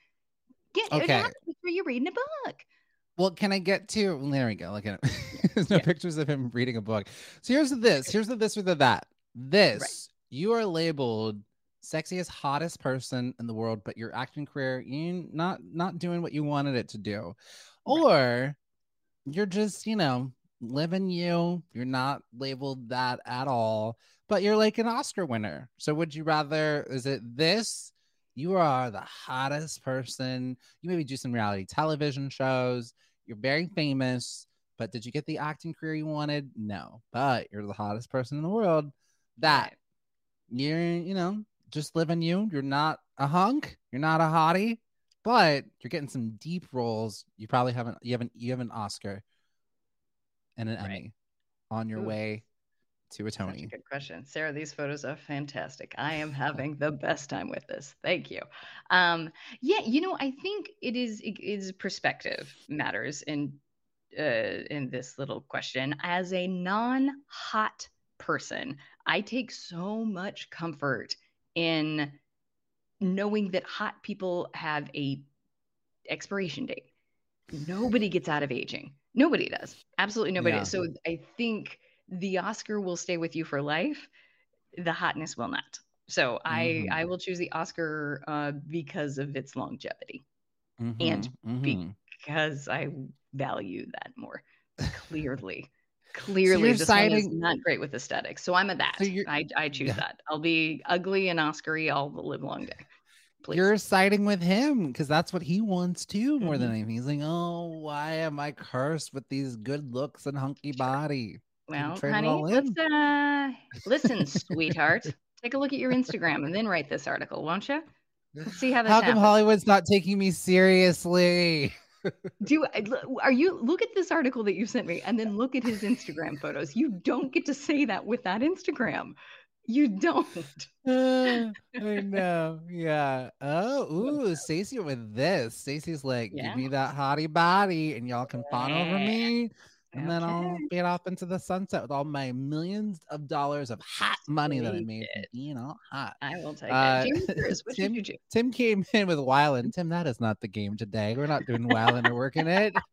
Get Okay. okay. Sure you're reading a book. Well, can I get to? There we go. Look at it. There's no Yeah. pictures of him reading a book. So here's the this. Here's the this or the that. This you are labeled sexiest, hottest person in the world, but your acting career you not not doing what you wanted it to do, Right. or you're just you know living you. You're not labeled that at all, but you're like an Oscar winner. So would you rather? Is it this? You are the hottest person. You maybe do some reality television shows. You're very famous, but did you get the acting career you wanted? No, but you're the hottest person in the world. That you're, you know, just living you. You're not a hunk. You're not a hottie, but you're getting some deep roles. You probably haven't. You haven't. You have an Oscar and an Right. Emmy on your Ooh. way to a Such a good question. Sarah, these photos are fantastic. I am having the best time with this. Thank you. Um, yeah, you know, I think it is it is perspective matters in uh in this little question. As a non-hot person, I take so much comfort in knowing that hot people have a expiration date. Nobody gets out of aging. Nobody does. Absolutely nobody. Yeah. So I think the Oscar will stay with you for life. The hotness will not. So I I Mhm. will choose the Oscar uh, because of its longevity, And Mhm, be- mhm. because I value that more. Clearly, clearly, you're this one is not great with aesthetics. So I'm a that. So I I choose Yeah. that. I'll be ugly and Oscar-y all the live long day. Please. You're siding with him because that's what he wants too, more Mm-hmm. than anything. He's like, oh, why am I cursed with these good looks and hunky body? Well, honey, let's uh listen, sweetheart. Take a look at your Instagram and then write this article, won't you? Let's see how this How come happens. Hollywood's not taking me seriously? Do are you look at this article that you sent me and then look at his Instagram photos? You don't get to say that with that Instagram. You don't. Uh, I know. Yeah. Oh, ooh, Stacey with this. Stacey's like, Yeah. give me that hottie body, and y'all can fawn over me. And then I'll Okay. fade off into the sunset with all my millions of dollars of hot money that I made being all hot. I will take Uh, it. Tim- you? Tim came in with Wyland. Tim, that is not the game today. We're not doing Wyland or working it.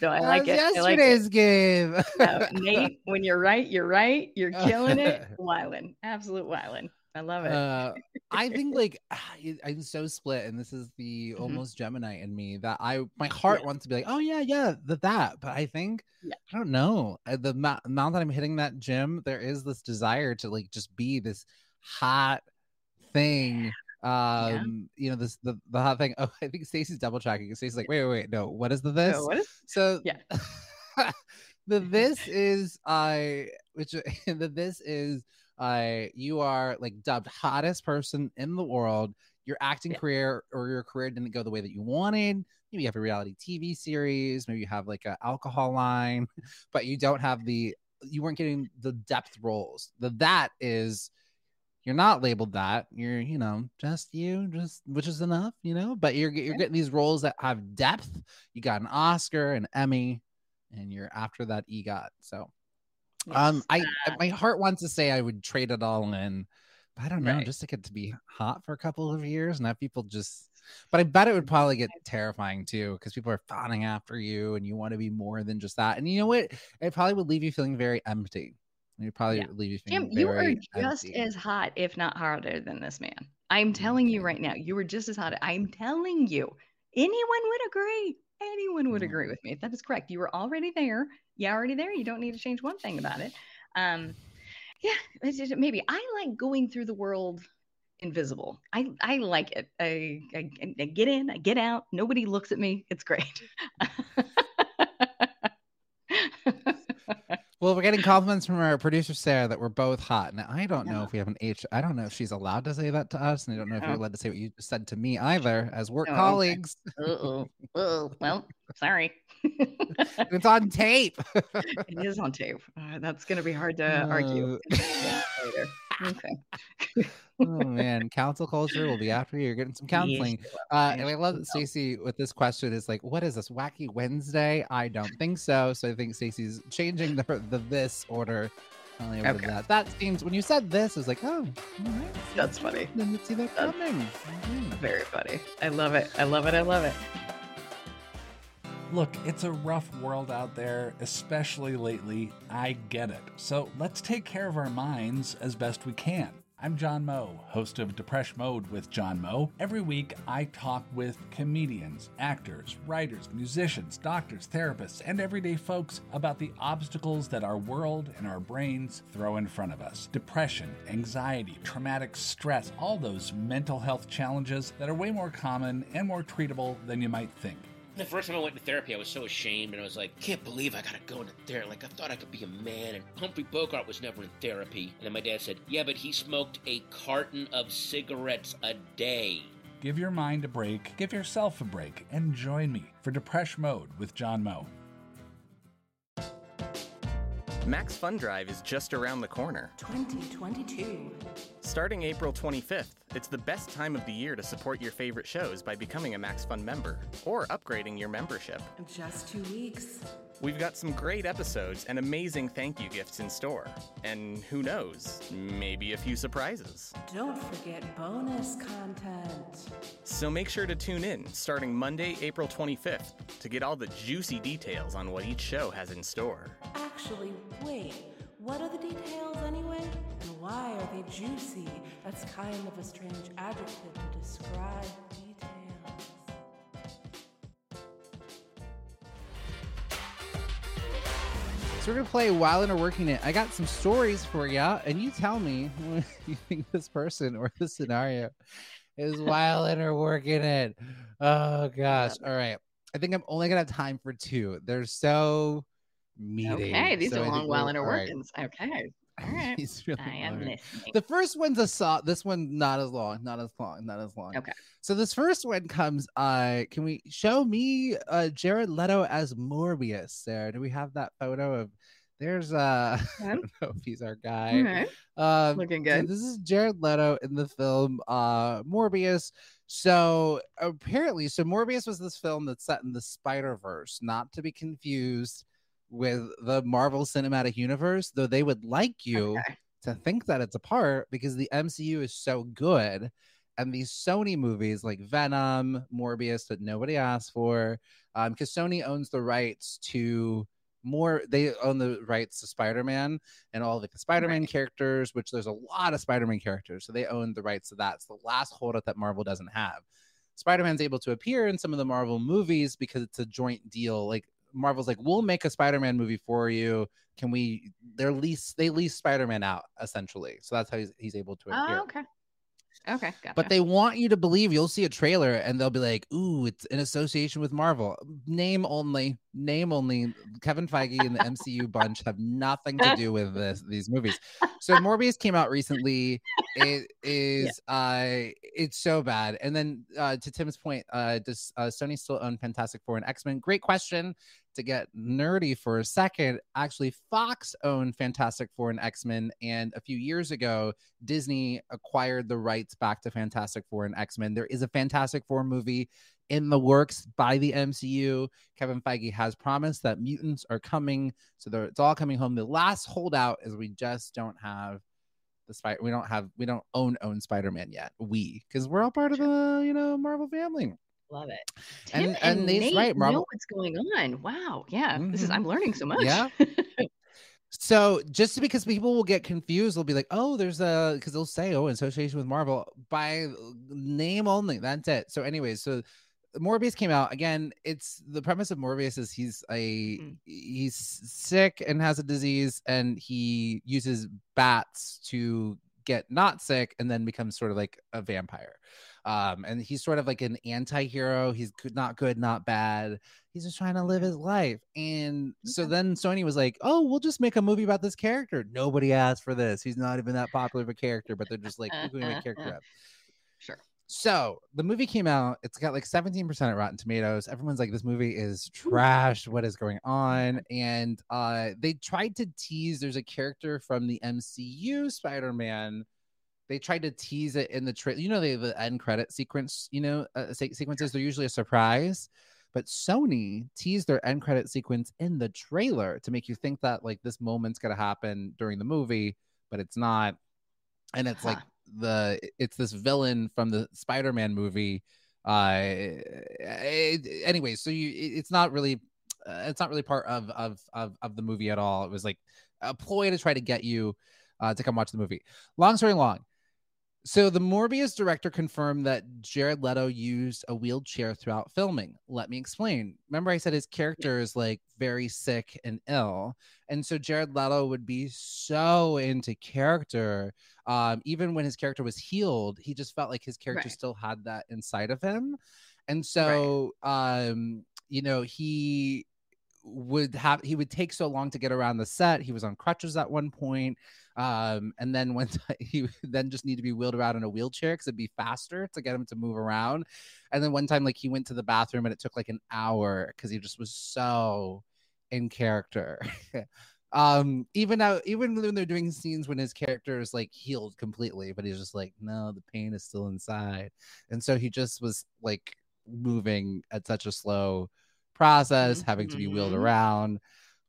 No, I like it. I like it. yesterday's game. No, Nate, when you're right, you're right. You're killing it. Wyland. Absolute Wyland. I love it. Uh, I think like I'm so split, and this is the Mhm. almost Gemini in me that I my heart Yeah. wants to be like, oh yeah, yeah, the, that. But I think Yeah. I don't know Uh, the amount that I'm hitting that gym, there is this desire to like just be this hot thing. Um, you know, this the, the hot thing. Oh, I think Stacey's double checking. Stacey's like, wait, wait, wait, no, what is the this? So what is So Yeah. the this is I which the this is uh you are like dubbed hottest person in the world. Your acting Yeah. career or your career didn't go the way that you wanted. Maybe you have a reality TV series, maybe you have like an alcohol line, but you don't have the you weren't getting the depth roles. The that is you're not labeled that. You're, you know, just you, just which is enough, you know. But you're you're getting these roles that have depth. You got an Oscar, an Emmy, and you're after that EGOT. So, um, I my heart wants to say I would trade it all in, but I don't know, Right. just to get to be hot for a couple of years and have people just. But I bet it would probably get terrifying too because people are fawning after you and you want to be more than just that. And you know what? It probably would leave you feeling very empty. Would probably Yeah. leave you Jim, feeling you are just empty. as hot, if not hotter, than this man. I'm telling you right now, you were just as hot. I'm telling you, anyone would agree. Anyone would Mm. agree with me. That is correct. You were already there. You're already there. You don't need to change one thing about it. Um, yeah, just- maybe I like going through the world invisible. I I like it. I, I, I get in, I get out. Nobody looks at me. It's great. Well, we're getting compliments from our producer Sarah that we're both hot. Now I don't know if we have an H. I don't know if she's allowed to say that to us, and I don't know if you're Oh. allowed to say what you just said to me either, as work Oh, okay. colleagues. Uh-oh. Uh-oh. Well, sorry. it's on tape. it is on tape. Uh, that's going to be hard to argue Uh, Yeah, later. Okay. Oh man, cancel culture will be after you. You're getting some counseling. Yes, Uh, and I love that Stacey with this question is like, what is this wacky Wednesday? I don't think so. So I think Stacey's changing the the this order. Only over Okay. that. That seems when you said this, it's like, oh, all right. That's funny. Didn't see that That's- coming. Mhm. Very funny. I love it. I love it. I love it. Look, it's a rough world out there, especially lately. I get it. So let's take care of our minds as best we can. I'm John Moe, host of Depresh Mode with John Moe. Every week, I talk with comedians, actors, writers, musicians, doctors, therapists, and everyday folks about the obstacles that our world and our brains throw in front of us. Depression, anxiety, traumatic stress, all those mental health challenges that are way more common and more treatable than you might think. The first time I went to therapy, I was so ashamed, and I was like, "Can't believe I gotta go into therapy." Like I thought I could be a man. And Humphrey Bogart was never in therapy. And then my dad said, "Yeah, but he smoked a carton of cigarettes a day." Give your mind a break, give yourself a break, and join me for Depresh Mode with John Moe. Max Fun Drive is just around the corner. 2022. Starting April 25th, it's the best time of the year to support your favorite shows by becoming a Max Fun member or upgrading your membership. Just two weeks. We've got some great episodes and amazing thank you gifts in store. And who knows, maybe a few surprises. Don't forget bonus content. So make sure to tune in starting Monday, April 25th to get all the juicy details on what each show has in store. Actually, wait. What are the details anyway? And why are they juicy? That's kind of a strange adjective to describe details. So we're gonna play while in working it. I got some stories for ya, and you tell me what you think this person or this scenario is while in or working it. Oh gosh! All right, I think I'm only gonna have time for two. They're so meaty. Okay. These So are long, while inner all right. workings. Okay. All right. Really I am listening. The first one's a saw. This one not as long, not as long, not as long. Okay. So this first one comes. Uh, can we show me uh Jared Leto as Morbius? Sarah, do we have that photo of? There's uh, I don't know if he's our guy. right. Um, Looking so good. this is Jared Leto in the film uh Morbius. So apparently, so Morbius was this film that's set in the Spider Verse, not to be confused with the Marvel Cinematic Universe, though they would like you Okay. to think that it's a part because the MCU is so good. And these Sony movies like Venom, Morbius that nobody asked for, um, because Sony owns the rights to more, they own the rights to Spider Man and all the Spider Man Right. characters, which there's a lot of Spider Man characters. So they own the rights to that. It's the last holdout that Marvel doesn't have. Spider Man's able to appear in some of the Marvel movies because it's a joint deal. Like Marvel's like, we'll make a Spider Man movie for you. Can we? They're lease they lease Spider Man out essentially. So that's how he's, he's able to appear. Oh, okay. Okay. Gotcha. But they want you to believe you'll see a trailer and they'll be like, "Ooh, it's in association with Marvel." Name only, name only. Kevin Feige and the MCU bunch have nothing to do with this these movies. So Morbius came out recently. It is uh it's so bad. And then uh to Tim's point, uh does uh, Sony still own Fantastic Four and X-Men? Great question. To get nerdy for a second, actually Fox owned Fantastic Four and X-Men and a few years ago Disney acquired the rights back to Fantastic Four and X Men. There is a Fantastic Four movie in the works by the MCU. Kevin Feige has promised that mutants are coming, so it's all coming home. The last holdout is we just don't have the spider. We don't have we don't own own Spider Man yet. We because we're all part of the you know Marvel family. Love it. And- Tim and and, Nate's Nate right, Marvel- know what's going on. Wow. Yeah. This is. I'm learning so much. Yeah. So just because people will get confused, they'll be like, "Oh, there's a," because they'll say, "Oh, in association with Marvel" by name only. That's it. So, anyways, so Morbius came out again. It's the premise of Morbius is he's a Mm. he's sick and has a disease, and he uses bats to get not sick and then becomes sort of like a vampire. Um, and he's sort of like an anti-hero. He's good, not good, not bad. He's just trying to live his life. And so then Sony was like, "Oh, we'll just make a movie about this character." Nobody asked for this. He's not even that popular of a character, but they're just like, "We're going to make a character up." Sure. So the movie came out. It's got like 17% at Rotten Tomatoes. Everyone's like, this movie is trash. What is going on? And uh, they tried to tease there's a character from the MCU Spider Man. They tried to tease it in the trailer. You know, they have the end credit sequence, you know, uh, se- sequences, they're usually a surprise. But Sony teased their end credit sequence in the trailer to make you think that like this moment's going to happen during the movie, but it's not. And it's like the it's this villain from the Spider-Man movie. Uh, it, anyway, so you it- it's not really uh, it's not really part of, of of of the movie at all. It was like a ploy to try to get you uh, to come watch the movie. Long story long. So the Morbius director confirmed that Jared Leto used a wheelchair throughout filming. Let me explain. Remember, I said his character is like very sick and ill, and so Jared Leto would be so into character. Um, even when his character was healed, he just felt like his character Right. still had that inside of him, and so um, you know he would have he would take so long to get around the set. He was on crutches at one point um and then when he then just need to be wheeled around in a wheelchair because it'd be faster to get him to move around. And then one time like he went to the bathroom and it took like an hour because he just was so in character. Um even out even when they're doing scenes when his character is like healed completely but he's just like no the pain is still inside. And so he just was like moving at such a slow process having to be wheeled Mhm. around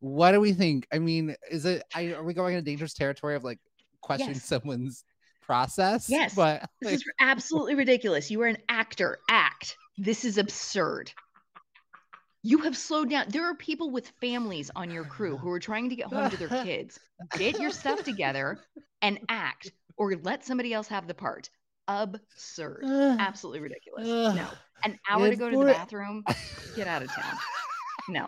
what do we think? I mean, is it? I, are we going into dangerous territory of like questioning Yes. someone's process? Yes. but This is absolutely ridiculous. You are an actor. Act. This is absurd. You have slowed down. There are people with families on your crew who are trying to get home to their kids. Get your stuff together and act, or let somebody else have the part. Absurd. Absolutely ridiculous. No. An hour to go to the bathroom. Get out of town. No.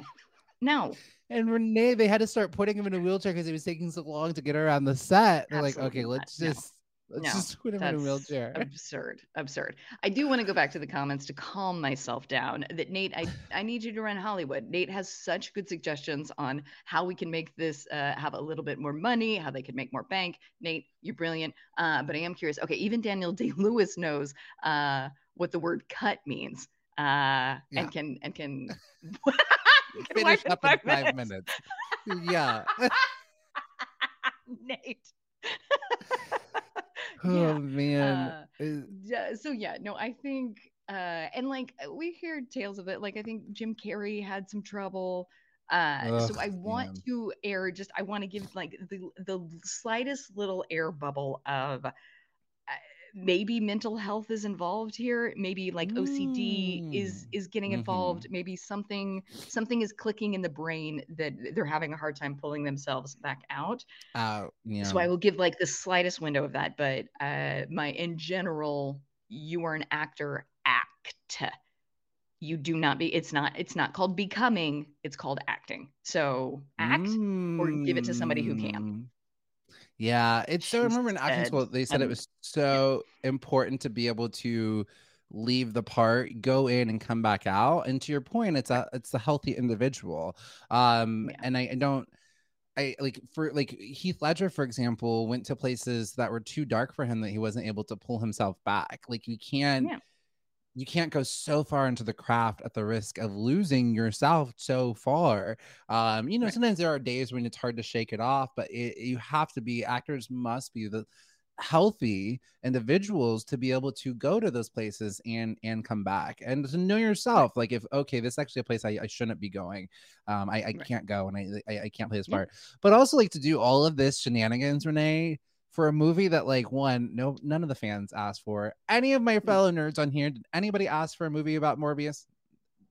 No. And Renee, they had to start putting him in a wheelchair because he was taking so long to get around the set. They're like, okay, not. let's No. just let's No, just put him in a wheelchair. absurd. Absurd. I do want to go back to the comments to calm myself down. That Nate, I, I need you to run Hollywood. Nate has such good suggestions on how we can make this uh, have a little bit more money, how they could make more bank. Nate, you're brilliant. Uh, but I am curious. Okay, even Daniel Day Lewis knows uh, what the word cut means. Uh, Yeah. and can and can Finish up in five minutes. minutes. yeah. Nate. oh Yeah, man. uh, Uh, so yeah, no, I think uh and like we hear tales of it. Like I think Jim Carrey had some trouble. Uh so I want man. to air just I want to give like the the slightest little air bubble of maybe mental health is involved here maybe like OCD is Mm. is getting Mhm. involved maybe something something is clicking in the brain that they're having a hard time pulling themselves back out out. Yeah. so I will give like the slightest window of that, but uh my in general, you are an actor act. You do not be it's not it's not called becoming, it's called acting. So act or give it to somebody who can. Yeah, it's so. I remember in acting school they said it um, was so important to be able to leave the part, go in, and come back out. And to your point, it's a it's a healthy individual. Um, Yeah. and I, I don't. I like for like Heath Ledger, for example, went to places that were too dark for him that he wasn't able to pull himself back. Like you can't Yeah. You can't go so far into the craft at the risk of losing yourself so far. Um, you know, Right. sometimes there are days when it's hard to shake it off, but it, you have to be actors must be the healthy individuals to be able to go to those places and and come back and to know yourself like if okay this is actually a place i, I shouldn't be going um i, I Right. can't go and I, I i can't play this Yeah. part but also like to do all of this shenanigans renee for a movie that like one no none of the fans asked for. Any of Mm. my fellow nerds on here did anybody ask for a movie about morbius?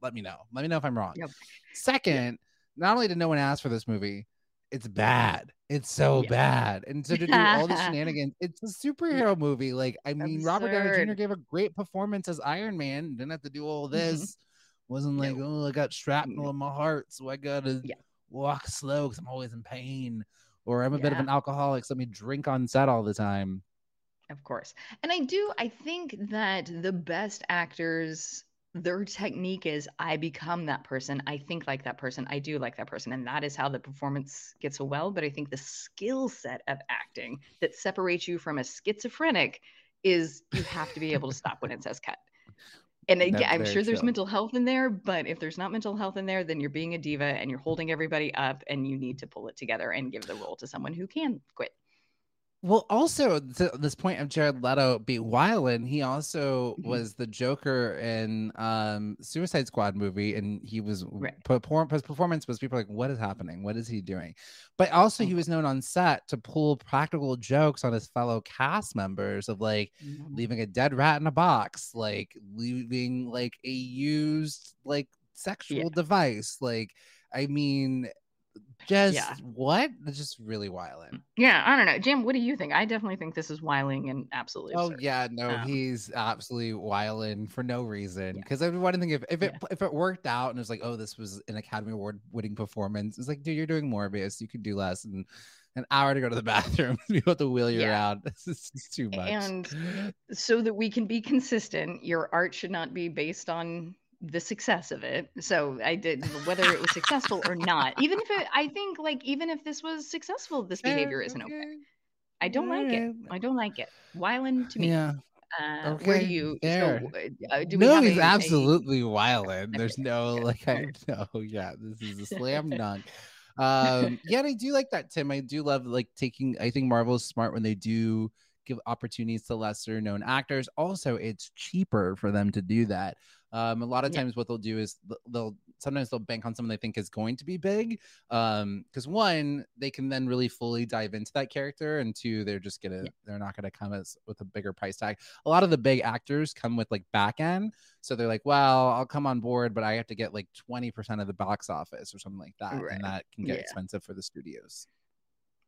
Let me know. Let me know if i'm wrong. Nope. second not only did no one ask for this movie it's bad. It's so Yeah. bad. And so to do all the shenanigans it's a superhero movie. Like i mean robert downey jr gave a great performance as iron man didn't have to do all this. Wasn't like oh i got shrapnel No. in my heart so i gotta walk slow because i'm always in pain or i'm a bit of an alcoholic so let me drink on set all the time Of course. And I do, I think that the best actors, their technique is I become that person. I think like that person. I do like that person. And that is how the performance gets well. But I think the skill set of acting that separates you from a schizophrenic is you have to be able to stop when it says cut. And again, That's I'm sure there's mental health in there, but if there's not mental health in there, then you're being a diva and you're holding everybody up and you need to pull it together and give the role to someone who can quit. Well, also this point of Jared Leto being Wylan, he also Mhm. was the Joker in um Suicide Squad movie, and he was Right. perform his performance was people like, what is happening? What is he doing? But also he Mhm. was known on set to pull practical jokes on his fellow cast members of like Mhm. leaving a dead rat in a box, like leaving like a used like sexual device. Like, I mean, just Yeah. what? It's just really wild. Yeah, I don't know. Jim, what do you think? I definitely think this is wiling and absolutely Oh absurd. yeah, no, Um, he's absolutely wilding for no reason. Yeah. Because I want to think if if it Yeah. if it worked out and it was like, oh, this was an Academy Award winning performance, it's like, dude, you're doing more of Morbius, you could do less and an hour to go to the bathroom, you have to wheel you Yeah. around. This is too much. And so that we can be consistent, your art should not be based on the success of it. So I did whether it was successful or not. Even if it I think like even if this was successful, this behavior isn't okay. I don't like it. I don't like it. Wyland to me. Yeah. Uh, Where do you fair. so uh, do we no, he's absolutely wilding. There's no like I know, yeah, this is a slam dunk. Um, yeah, and I do like that, Tim. I do love like taking. I think Marvel is smart when they do give opportunities to lesser known actors. Also, it's cheaper for them to do that. Um, a lot of Yeah. times, what they'll do is they'll sometimes they'll bank on someone they think is going to be big. Um, because one, they can then really fully dive into that character, and two, they're just gonna Yeah. they're not gonna come as with a bigger price tag. A lot of the big actors come with like back end, so they're like, well, I'll come on board, but I have to get like twenty percent of the box office or something like that, Right. and that can get Yeah. expensive for the studios.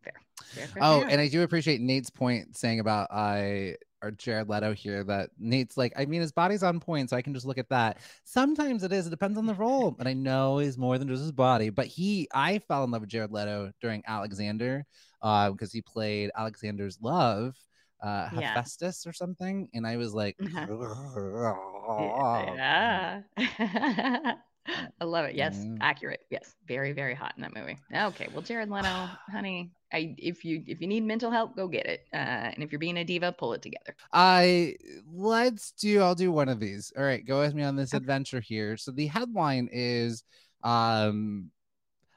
Fair, fair, Oh, fair. and I do appreciate Nate's point saying about I or Jared Leto here that Nate's like, I mean, his body's on point, so I can just look at that. Sometimes it is, it depends on the role. And I know he's more than just his body, but he I fell in love with Jared Leto during Alexander, uh, because he played Alexander's love, uh Yeah. Hephaestus or something. And I was like, Yeah. I love it. Yes, Mm. accurate. Yes, very, very hot in that movie. Okay, well, Jared Leto, honey, I if you if you need mental help, go get it. Uh, and if you're being a diva, pull it together. I let's do I'll do one of these. All right, go with me on this Okay. adventure here. So the headline is um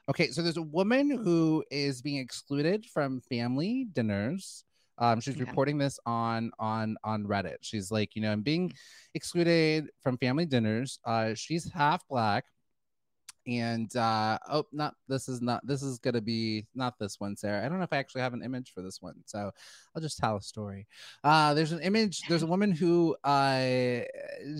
okay, so there's a woman who is being excluded from family dinners. Um she's Okay. reporting this on on on Reddit. She's like, you know, I'm being excluded from family dinners. Uh she's half black and uh oh not this is not this is gonna be not this one sarah i don't know if i actually have an image for this one so i'll just tell a story uh there's an image there's a woman who uh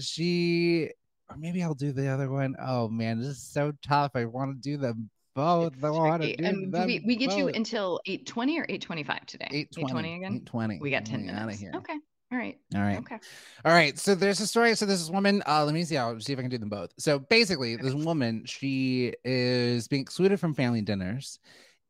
she or maybe i'll do the other one. Oh man this is so tough i want to do them both It's i want to do And them we, we get you both. until 820 or 825 today? 820 again? 820 We got 10 minutes. out of here Okay. All right. all right Okay. All right. So there's a story. So this woman. Uh, let me see. I'll see if I can do them both. So basically, this woman, she is being excluded from family dinners.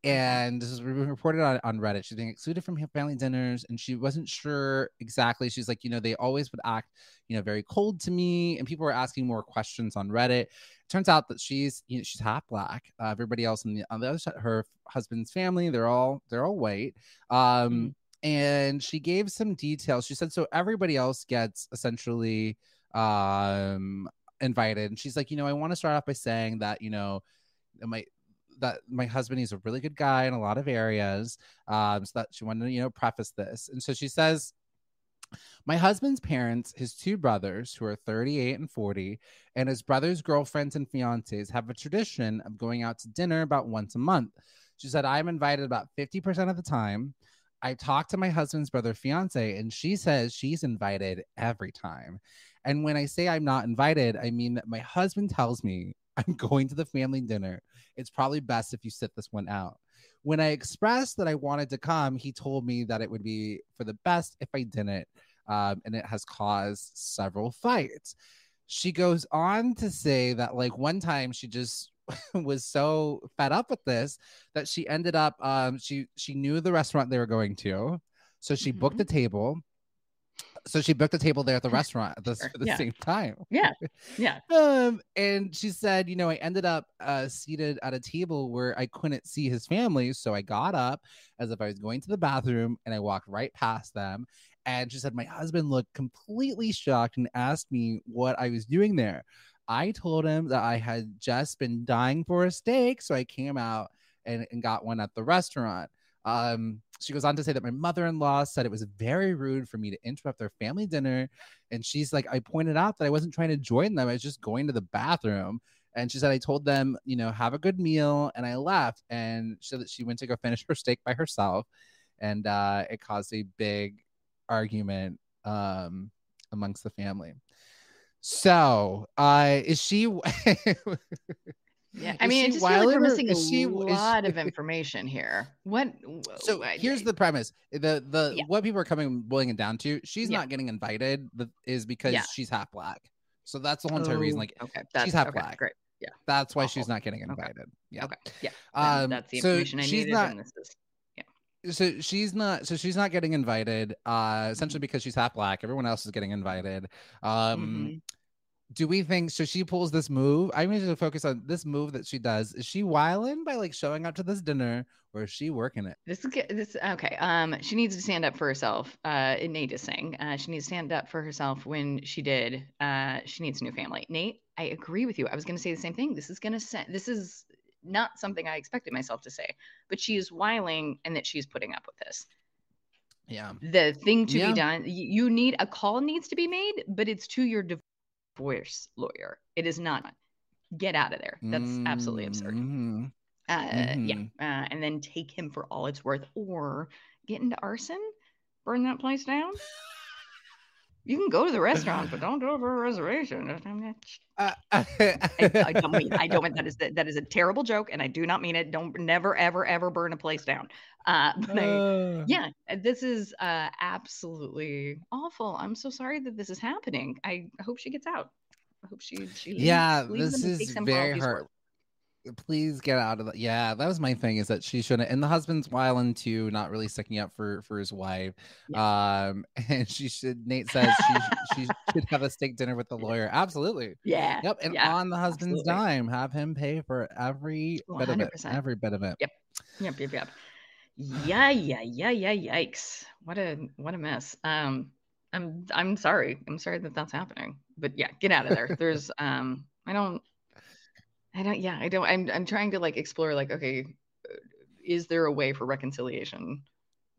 And this is re- reported on, on Reddit. She's being excluded from family dinners, and she wasn't sure exactly. She's like, you know, they always would act, you know, very cold to me, and people were asking more questions on Reddit. turns out that she's, you know, she's half black. Uh, everybody else on the on the other side, her husband's family, they're all they're all white. Um, and she gave some details. She said so everybody else gets essentially um invited. And she's like, you know, I want to start off by saying that, you know, my that my husband he's a really good guy in a lot of areas. Um, so that she wanted to, you know, preface this. And so she says, my husband's parents, his two brothers, who are 38 and 40, and his brother's girlfriends and fiancés have a tradition of going out to dinner about once a month. She said, I'm invited about 50% of the time. I talked to my husband's brother fiance, and she says she's invited every time. And when I say I'm not invited, I mean that my husband tells me I'm going to the family dinner. It's probably best if you sit this one out. When I expressed that I wanted to come, he told me that it would be for the best if I didn't. Um, and it has caused several fights. She goes on to say that, like, one time she just was so fed up with this that she ended up um she she knew the restaurant they were going to so she booked a table So she booked a table there at the restaurant at the, Sure, the yeah. same time. Yeah. Yeah. Um, and she said, you know, I ended up uh, seated at a table where I couldn't see his family. So I got up as if I was going to the bathroom and I walked right past them. And she said, my husband looked completely shocked and asked me what I was doing there. I told him that I had just been dying for a steak. So I came out and, and got one at the restaurant. Um, she goes on to say that my mother in law said it was very rude for me to interrupt their family dinner. And she's like, I pointed out that I wasn't trying to join them. I was just going to the bathroom. And she said, I told them, you know, have a good meal. And I left. And she said that she went to go finish her steak by herself. And uh, it caused a big argument um, amongst the family. So, uh, is she? Yeah, I mean, it just feels like we're missing a she- lot of information here. What? So I- here's the premise: the the Yeah. what people are coming boiling it down to. She's Yeah. not getting invited. The, is because Yeah. she's half black. So that's the whole entire reason. Oh, Like okay, that's half okay, black. Great. Yeah, that's why awful. she's not getting Okay. invited. Yeah. Okay. Yeah. Um. that's the so information I she's needed. not. and this is So she's not. So she's not getting invited. Uh, essentially Mm-hmm. because she's half black. Everyone else is getting invited. Um. Mhm. Do we think so? She pulls this move. I'm going to focus on this move that she does. Is she wiling by like showing up to this dinner, or is she working it? This is. This okay. Um, she needs to stand up for herself. Uh, Nate is saying uh, she needs to stand up for herself when she did. Uh, she needs a new family. Nate, I agree with you. I was going to say the same thing. This is going to say this is not something I expected myself to say, but she is wiling and that she's putting up with this. Yeah. The thing to Yeah. be done, you need a call needs to be made, but it's to your divorce lawyer. It is not. Get out of there. That's absolutely absurd. Mhm. Uh, Yeah, Mhm. uh, and then take him for all it's worth, or get into arson, burn that place down. You can go to the restaurant, but don't do it for a reservation. I, Uh, I, I don't mean I don't mean that is that is a terrible joke, and I do not mean it. Don't never ever ever burn a place down. Uh, but I, Uh, yeah, this is uh, absolutely awful. I'm so sorry that this is happening. I hope she gets out. I hope she she leaves- Yeah, this is takes him for all very hard. Please get out of the. Yeah, that was my thing. Is that she shouldn't. And the husband's whiling too, not really sticking up for for his wife. Um, and she should. Nate says she she should have a steak dinner with the lawyer. Absolutely. Yeah. Yep. And yeah, on the husband's absolutely. dime, have him pay for every bit of it. Every bit of it. Yep, yep, yep. Yeah, yeah, yeah, yeah. Yikes! What a what a mess. Um, I'm I'm sorry. I'm sorry that that's happening. But yeah, get out of there. There's um, I don't, I don't. Yeah, I don't. I'm I'm trying to like explore like okay, uh, is there a way for reconciliation?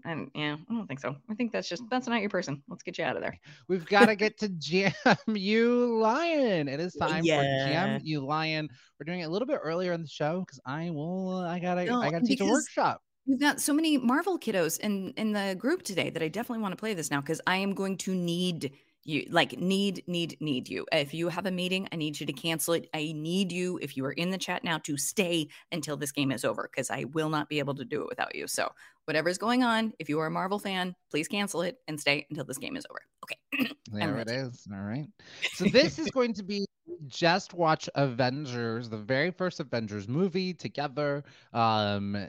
And yeah, I don't think so. I think that's just that's not your person. Let's get you out of there. We've got to get to Jam You Lion. It is time for Yeah. Jam You Lion. We're doing it a little bit earlier in the show because I will. I gotta. No, I gotta teach a workshop. We've got so many Marvel kiddos in in the group today that I definitely want to play this now because I am going to need you like need need need you. If you have a meeting, I need you to cancel it. I need you if you are in the chat now to stay until this game is over because I will not be able to do it without you. So whatever is going on, if you are a Marvel fan, please cancel it and stay until this game is over. Okay. There it is all right So this is going to be just watch Avengers, the very first Avengers movie together. Um,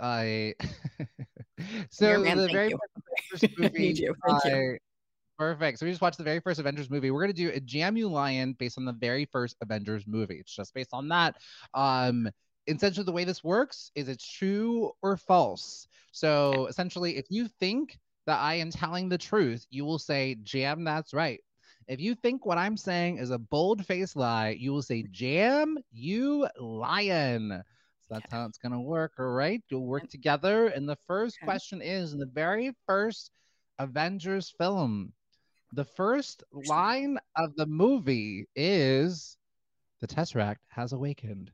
I so man, the very you. first Avengers movie. You. Thank you. I- Perfect. So we just watched the very first Avengers movie. We're gonna do a Jam You Lion based on the very first Avengers movie. It's just based on that. Um, essentially, the way this works is it's true or false. So essentially, if you think that I am telling the truth, you will say, Jam, that's right. If you think what I'm saying is a bold faced lie, you will say, Jam, you lion. So that's how it's going to work. All right. You'll work together. And the first Okay. question is in the very first Avengers film, the first line of the movie is the Tesseract has awakened.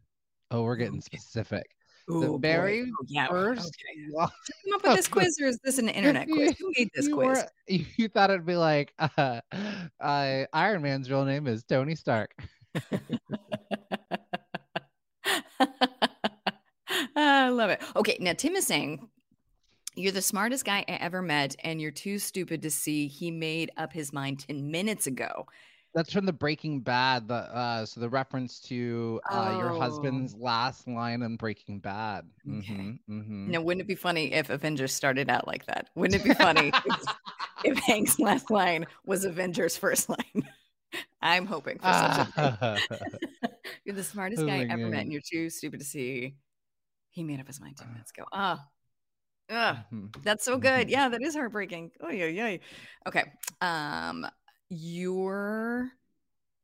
Oh, we're getting specific. Oh, The boy. very Oh, yeah. First Okay. line- Come up with this quiz, or is this an internet quiz? Who made this you quiz? were- you thought it'd be like uh, uh, Iron Man's real name is Tony Stark. I love it. Okay, now Tim is saying you're the smartest guy I ever met, and you're too stupid to see he made up his mind 10 minutes ago. That's from the Breaking Bad. The uh, so the reference to uh, your Oh. husband's last line in Breaking Bad. Okay. Mhm, mhm. Now, wouldn't it be funny if Avengers started out like that? Wouldn't it be funny? if, if Hank's last line was Avengers' first line. I'm hoping for such a thing. You're the smartest Oh guy my ever met, and you're too stupid to see. He made up his mind ten minutes ago. Ah, Ugh, Mhm. that's so good. Mhm. Yeah, that is heartbreaking. Oh yeah, yeah. Okay. Um, you're,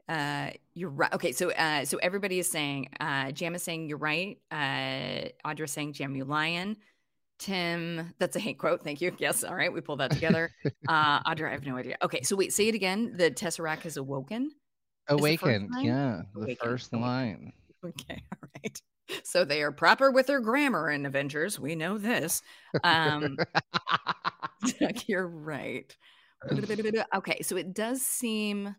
uh, you're right. Okay, so, uh, so everybody is saying, uh, Jam is saying you're right. Uh, Audra saying Jam, you lion. Tim, that's a hate quote. Thank you. Yes. All right, we pulled that together. uh, Audra, I have no idea. Okay, so wait, say it again. The Tesseract has awoken. the first Awakened. line? Yeah. The Awakened, first awakened. line. Okay, all right. So they are proper with their grammar in Avengers. We know this. Um, Doug, you're right. Okay, so it does seem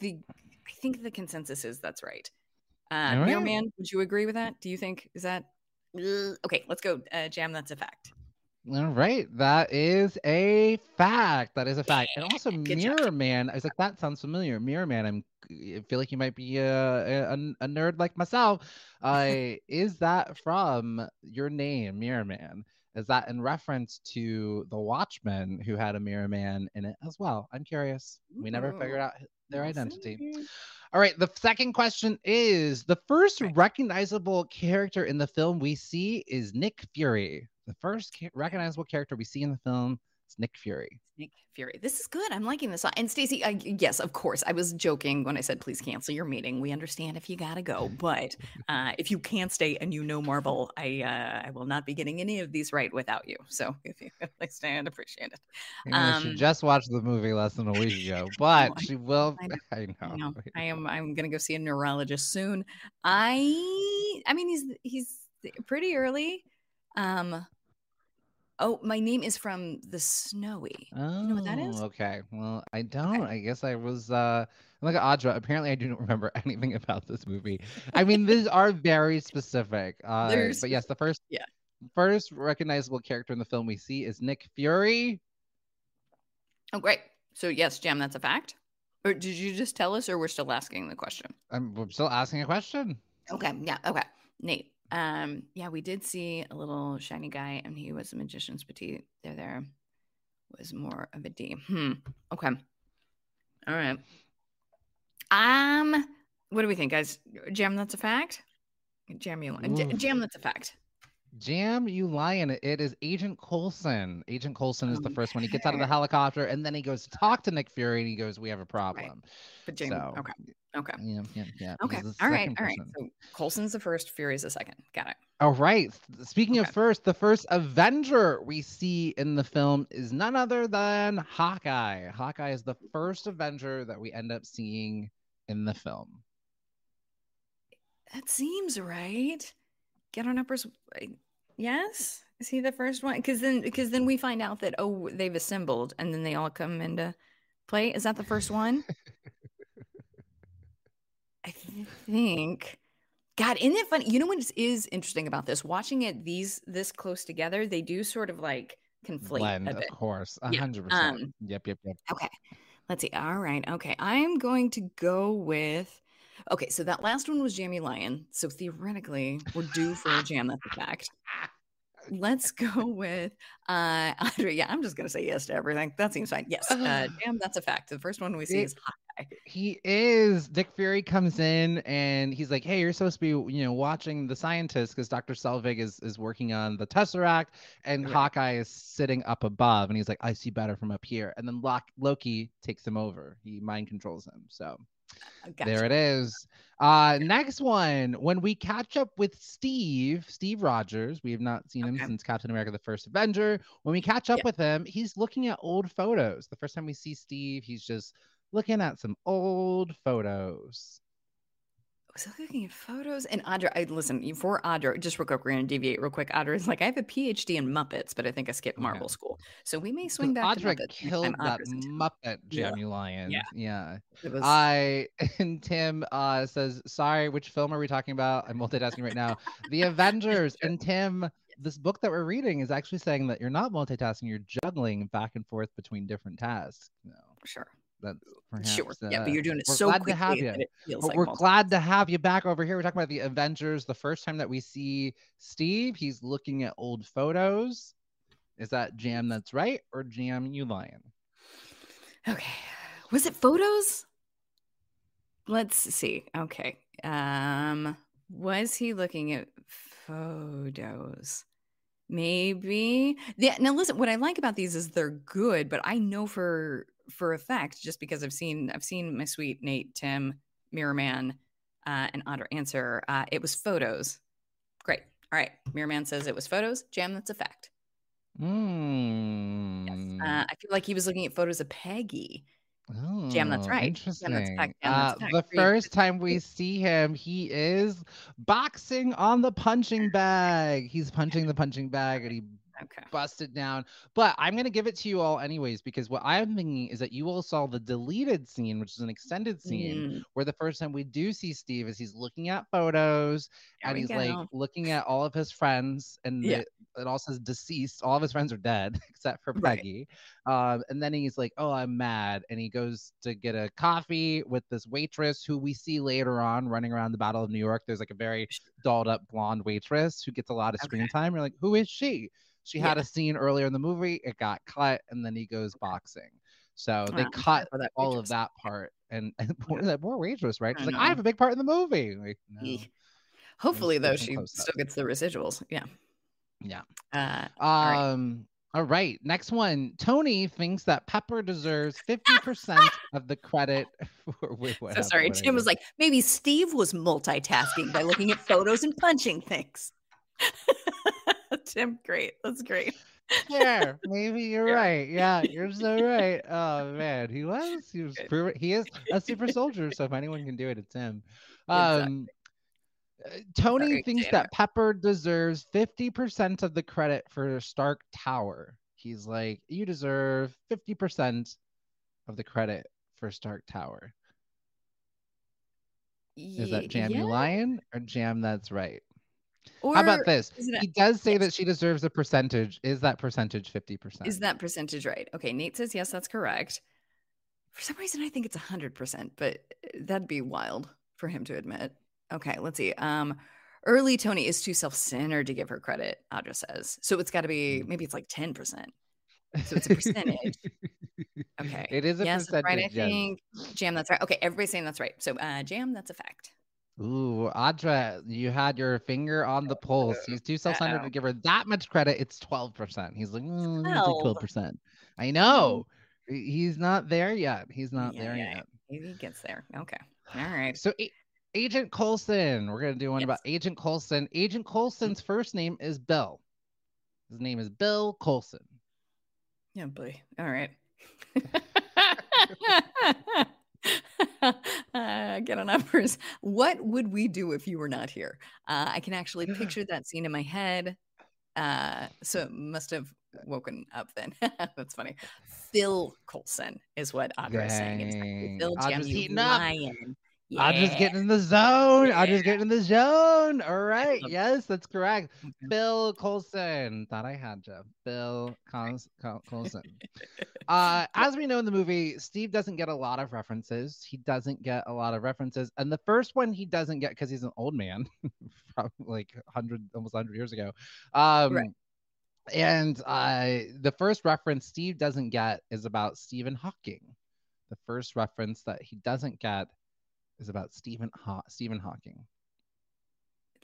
the. I think the consensus is that's right. Uh, right. Man, would you agree with that? Do you think is that? Okay, let's go. Uh, Jam, that's a fact. All right, that is a fact. That is a fact. And also, Good job. Mirror Man. I was like, that sounds familiar. Mirror Man. I'm. I feel like you might be a a, a nerd like myself. Uh, is that from your name, Mirror Man? Is that in reference to the Watchmen who had a Mirror Man in it as well? I'm curious. We never figured out their identity. All right, the second question is the first recognizable character in the film we see is Nick Fury. The first recognizable character we see in the film is Nick Fury. Nick Fury. This is good. I'm liking this. And Stacey, I, yes, of course. I was joking when I said please cancel your meeting. We understand if you gotta go, but uh, if you can't stay and you know Marvel, I uh, I will not be getting any of these right without you. So if you like stay, I'd appreciate it. Yeah, she Um, just watched the movie less than a week ago, but she will. I know, I know. I know. I am. I'm gonna go see a neurologist soon. I. I mean, he's he's pretty early. Um. Oh, my name is from the Snowy. Oh, You know what that is? okay. Well, I don't. I guess I was uh I'm like Audra. Apparently, I do not remember anything about this movie. I mean, these are very specific. Uh, but yes, the first, yeah. first recognizable character in the film we see is Nick Fury. Oh, great. So yes, Jam, that's a fact. Or did you just tell us, or we're still asking the question? I'm, I'm still asking a question. Okay. Yeah. Okay. Nate. Um. Yeah, we did see a little shiny guy, and he was a magician's petite. There, there was more of a D. Hmm. Okay. All right. Um. What do we think, guys? Jam, that's a fact. Jam, you jam, that's a fact. Jam, you lion! It is Agent Coulson. Agent Coulson is the um, first one. He gets out of the helicopter and then he goes to talk to Nick Fury and he goes, "We have a problem." But Jam. So, Okay. Okay. Yeah, yeah, yeah. Okay. All right. All right. person. So Coulson's the first. Fury's the second. Got it. All right. Speaking of first, the first Avenger we see in the film is none other than Hawkeye. Hawkeye is the first Avenger that we end up seeing in the film. That seems right. Get on uppers. Yes, is he the first one? Because then, because then we find out that oh, they've assembled, and then they all come into play. Is that the first one? I think. God, isn't it funny? You know what is- interesting about this? Watching it these this close together, they do sort of like conflate Blend, of course. Hundred percent. um, Yep, yep, yep. Okay. Let's see. All right. Okay. I'm going to go with. Okay. So that last one was Jamie Lion. So theoretically, we're due for a jam. That's a fact. Let's go with uh Andre. Yeah, I'm just gonna say yes to everything. That seems fine. Yes. Uh jam, that's a fact. The first one we see It- is Hawkeye. He is. Dick Fury comes in and he's like, "Hey, you're supposed to be, you know, watching the scientists because Dr. Selvig is is working on the Tesseract, and Right. Hawkeye is sitting up above, and he's like, I see better from up here." And then Loki takes him over. He mind controls him. So Gotcha. there it is. Uh, next one. When we catch up with Steve, Steve Rogers, we have not seen him since Captain America: The First Avenger. When we catch up Yeah. with him, he's looking at old photos. The first time we see Steve, he's just looking at some old photos. Was I looking at photos? And Audra, I listen for Audra. Just real quick, we're gonna deviate real quick. Audra is like, I have a PhD in Muppets, but I think I skipped Okay. School, so we may swing back to Audra Muppets. killed that. Muppet Yeah. Jammy Lion. Yeah. yeah. Was I and Tim uh says, sorry, which film are we talking about? I'm multitasking right now. The Avengers. and Tim, this book that we're reading is actually saying that you're not multitasking, you're juggling back and forth between different tasks. No, sure. That's perhaps, Sure. yeah, uh, but you're doing it so glad to quickly have you. it feels But like we're multiple- glad to have you back over here. We're talking about the Avengers. The first time that we see Steve, he's looking at old photos. Is that Jam that's right or Jam you lying? Okay. Was it photos? Let's see. Okay. Um was he looking at photos? Maybe. Yeah, now listen, what I like about these is they're good, but I know for for a fact just because I've seen I've seen my sweet Nate, Tim, Mirror Man, uh, and Otter answer. Uh, it was photos. Great. All right. Mirror Man says it was photos. Jam, that's a fact. Mm. Yes. Uh, I feel like he was looking at photos of Peggy. Jam, that's Oh, right. Interesting. Jam, that's. Jam, Uh, that's fact. the first time we see him, he is boxing on the punching bag. He's punching the punching bag and he Okay. busted down. But I'm going to give it to you all anyways, because what I'm thinking is that you all saw the deleted scene, which is an extended scene, Mm, where the first time we do see Steve is he's looking at photos there and he's like looking at all of his friends and Yeah. it, it all says deceased all of his friends are dead except for Right. peggy um, and then he's like oh i'm mad and he goes to get a coffee with this waitress who we see later on running around the battle of new york there's like a very dolled up blonde waitress who gets a lot of screen Okay. time you're like who is she she had Yeah. a scene earlier in the movie it got cut and then he goes boxing so they Wow, I'm cut all of that part and, and poor, that poor waitress right I like i have a big part in the movie like, no. Hopefully, though, she still gets the residuals. Yeah. Yeah. Uh, All right. Um. All right. Next one. Tony thinks that Pepper deserves fifty percent of the credit. For, wait, what so happened? sorry. Tim was like, maybe Steve was multitasking by looking at photos and punching things. Tim, great. That's great. "Yeah, maybe you're Yeah. right. Yeah, you're so right." Oh man, he was. He was. Proven, he is a super soldier. So if anyone can do it, it's him. Um. uh, Tony Sorry, thinks Tanner. that Pepper deserves 50% of the credit for Stark Tower. He's like, you deserve 50% of the credit for Stark Tower. Is that Jam You yeah. Lion or Jam That's Right? Or How about this? He does say yes. that she deserves a percentage. Is that percentage 50%? Is that percentage right? Okay, Nate says yes, that's correct. For some reason, I think it's hundred percent, but uh, that'd be wild for him to admit. Okay, let's see. Um, early Tony is too self-centered to give her credit. Audra says so. It's got to be Mm. maybe it's like ten percent. So it's a percentage. Okay. It is a yes, that's percentage. right. I think Jam, that's right. Okay, everybody's saying that's right. So uh, Jam, that's a fact. Ooh, Audra, you had your finger on the pulse. He's too self-centered to give her that much credit. It's 12%. He's like, mm, I'm gonna take 12. 12%. I know. He's not there yet. He's not Yeah, there yeah, yet. Maybe he gets there. Okay. All right. So A- Agent Coulson, we're gonna do one Yes. about Agent Coulson. Agent Coulson's first name is Bill. His name is Bill Coulson. Yeah, boy. All right. uh, get on numbers. What would we do if you were not here? Uh, I can actually picture that scene in my head. Uh, so it must have woken up then. That's funny. Phil Coulson is what Audra is saying. It's like, Phil Jam, Audra's you heating lion. I'm just getting in the zone. I'm just getting in the zone. All right. Yes, that's correct. Bill Coulson. Thought I had you. Bill Col- Col- Coulson. uh, as we know in the movie, Steve doesn't get a lot of references. He doesn't get a lot of references. And the first one he doesn't get because he's an old man from like 100, almost 100 years ago. Um, Right. And uh, the first reference Steve doesn't get is about Stephen Hawking. The first reference that he doesn't get is about Stephen Haw- Stephen Hawking.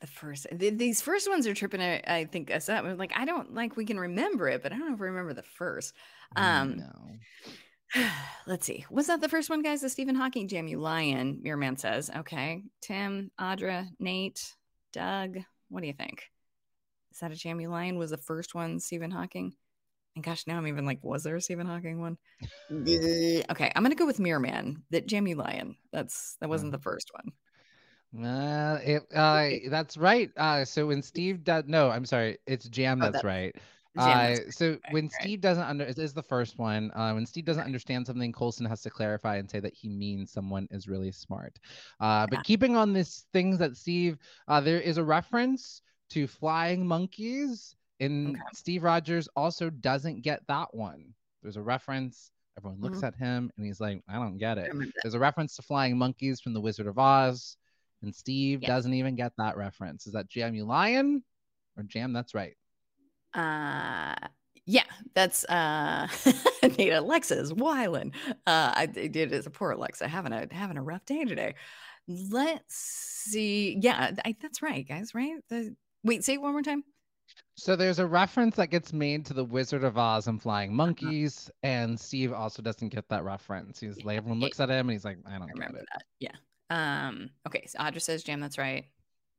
the first th- these first ones are tripping I I think us up. Like I don't like we can remember it, but I don't know if we remember the first. Um no. let's see. Was that the first one, guys? The Stephen Hawking jam you lion, Mirror Man says. Okay. Tim, Audra, Nate, Doug. What do you think? Is that a jam you lion? Was the first one Stephen Hawking? And gosh, now I'm even like, was there a Stephen Hawking one? Okay, I'm gonna go with Mirror Man. That jam you lion. That's that wasn't the first one. Uh, it, uh, that's right. Uh, so when Steve does, no, I'm sorry, it's Jam. Oh, That's that- right. Uh, so right, when right. Steve doesn't under, is the first one. Uh, when Steve doesn't understand something, Coulson has to clarify and say that he means someone is really smart. Uh, but keeping on this things that Steve, uh, there is a reference to flying monkeys, and Okay. Steve Rogers also doesn't get that one. There's a reference. Everyone looks Mhm. at him and he's like, I don't get it. There's a reference to flying monkeys from The Wizard of Oz, and Steve Yes. doesn't even get that reference. Is that Jam You Lion or Jam That's Right? Uh Yeah, that's uh Nate Alexa's Wylan. Uh I did it's a poor Alexa having a having a rough day today. Let's see. Yeah, I, that's right, guys, right? The, wait, say it one more time. So there's a reference that gets made to the Wizard of Oz and flying monkeys, and Steve also doesn't get that reference. He's like, everyone looks at him and he's like, I don't I remember it. that. Yeah. Um, okay, so Audra says Jam, that's right.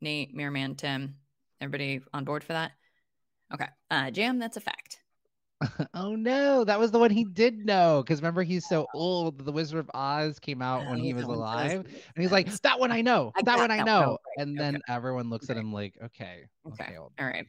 Nate, Mirrorman, Tim, everybody on board for that? Okay. Uh Jam, that's a fact. oh no, that was the one he did know. Because remember, he's so old. The Wizard of Oz came out when Oh, he was one alive, make and he's like, "That one I know. I that one I one. know." Oh. And Okay. then everyone looks at him like, "Okay, Okay. okay." All right.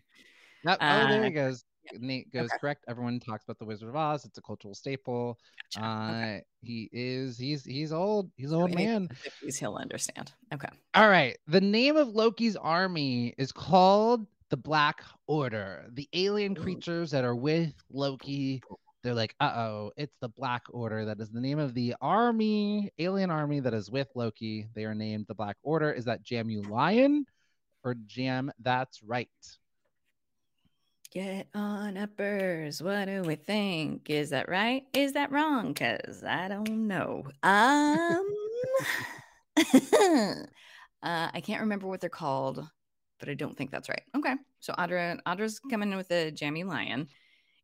Yep. oh, there Uh, he goes. Nate goes Okay. correct. Everyone talks about the Wizard of Oz. It's a cultural staple. Gotcha. Uh, okay. he is. He's he's old. He's old man. in the 50s, he'll understand. Okay. All right. The name of Loki's army is called the Black Order. The alien Ooh. creatures that are with Loki, they're like, uh oh, it's the Black Order. That is the name of the army, alien army that is with Loki. They are named the Black Order. Is that Jam You Lion or Jam That's Right? Get on uppers. What do we think? Is that right? Is that wrong? Cause I don't know. Um uh, I can't remember what they're called, but I don't think that's right. Okay. So Audra Audra's coming in with a jammy lion.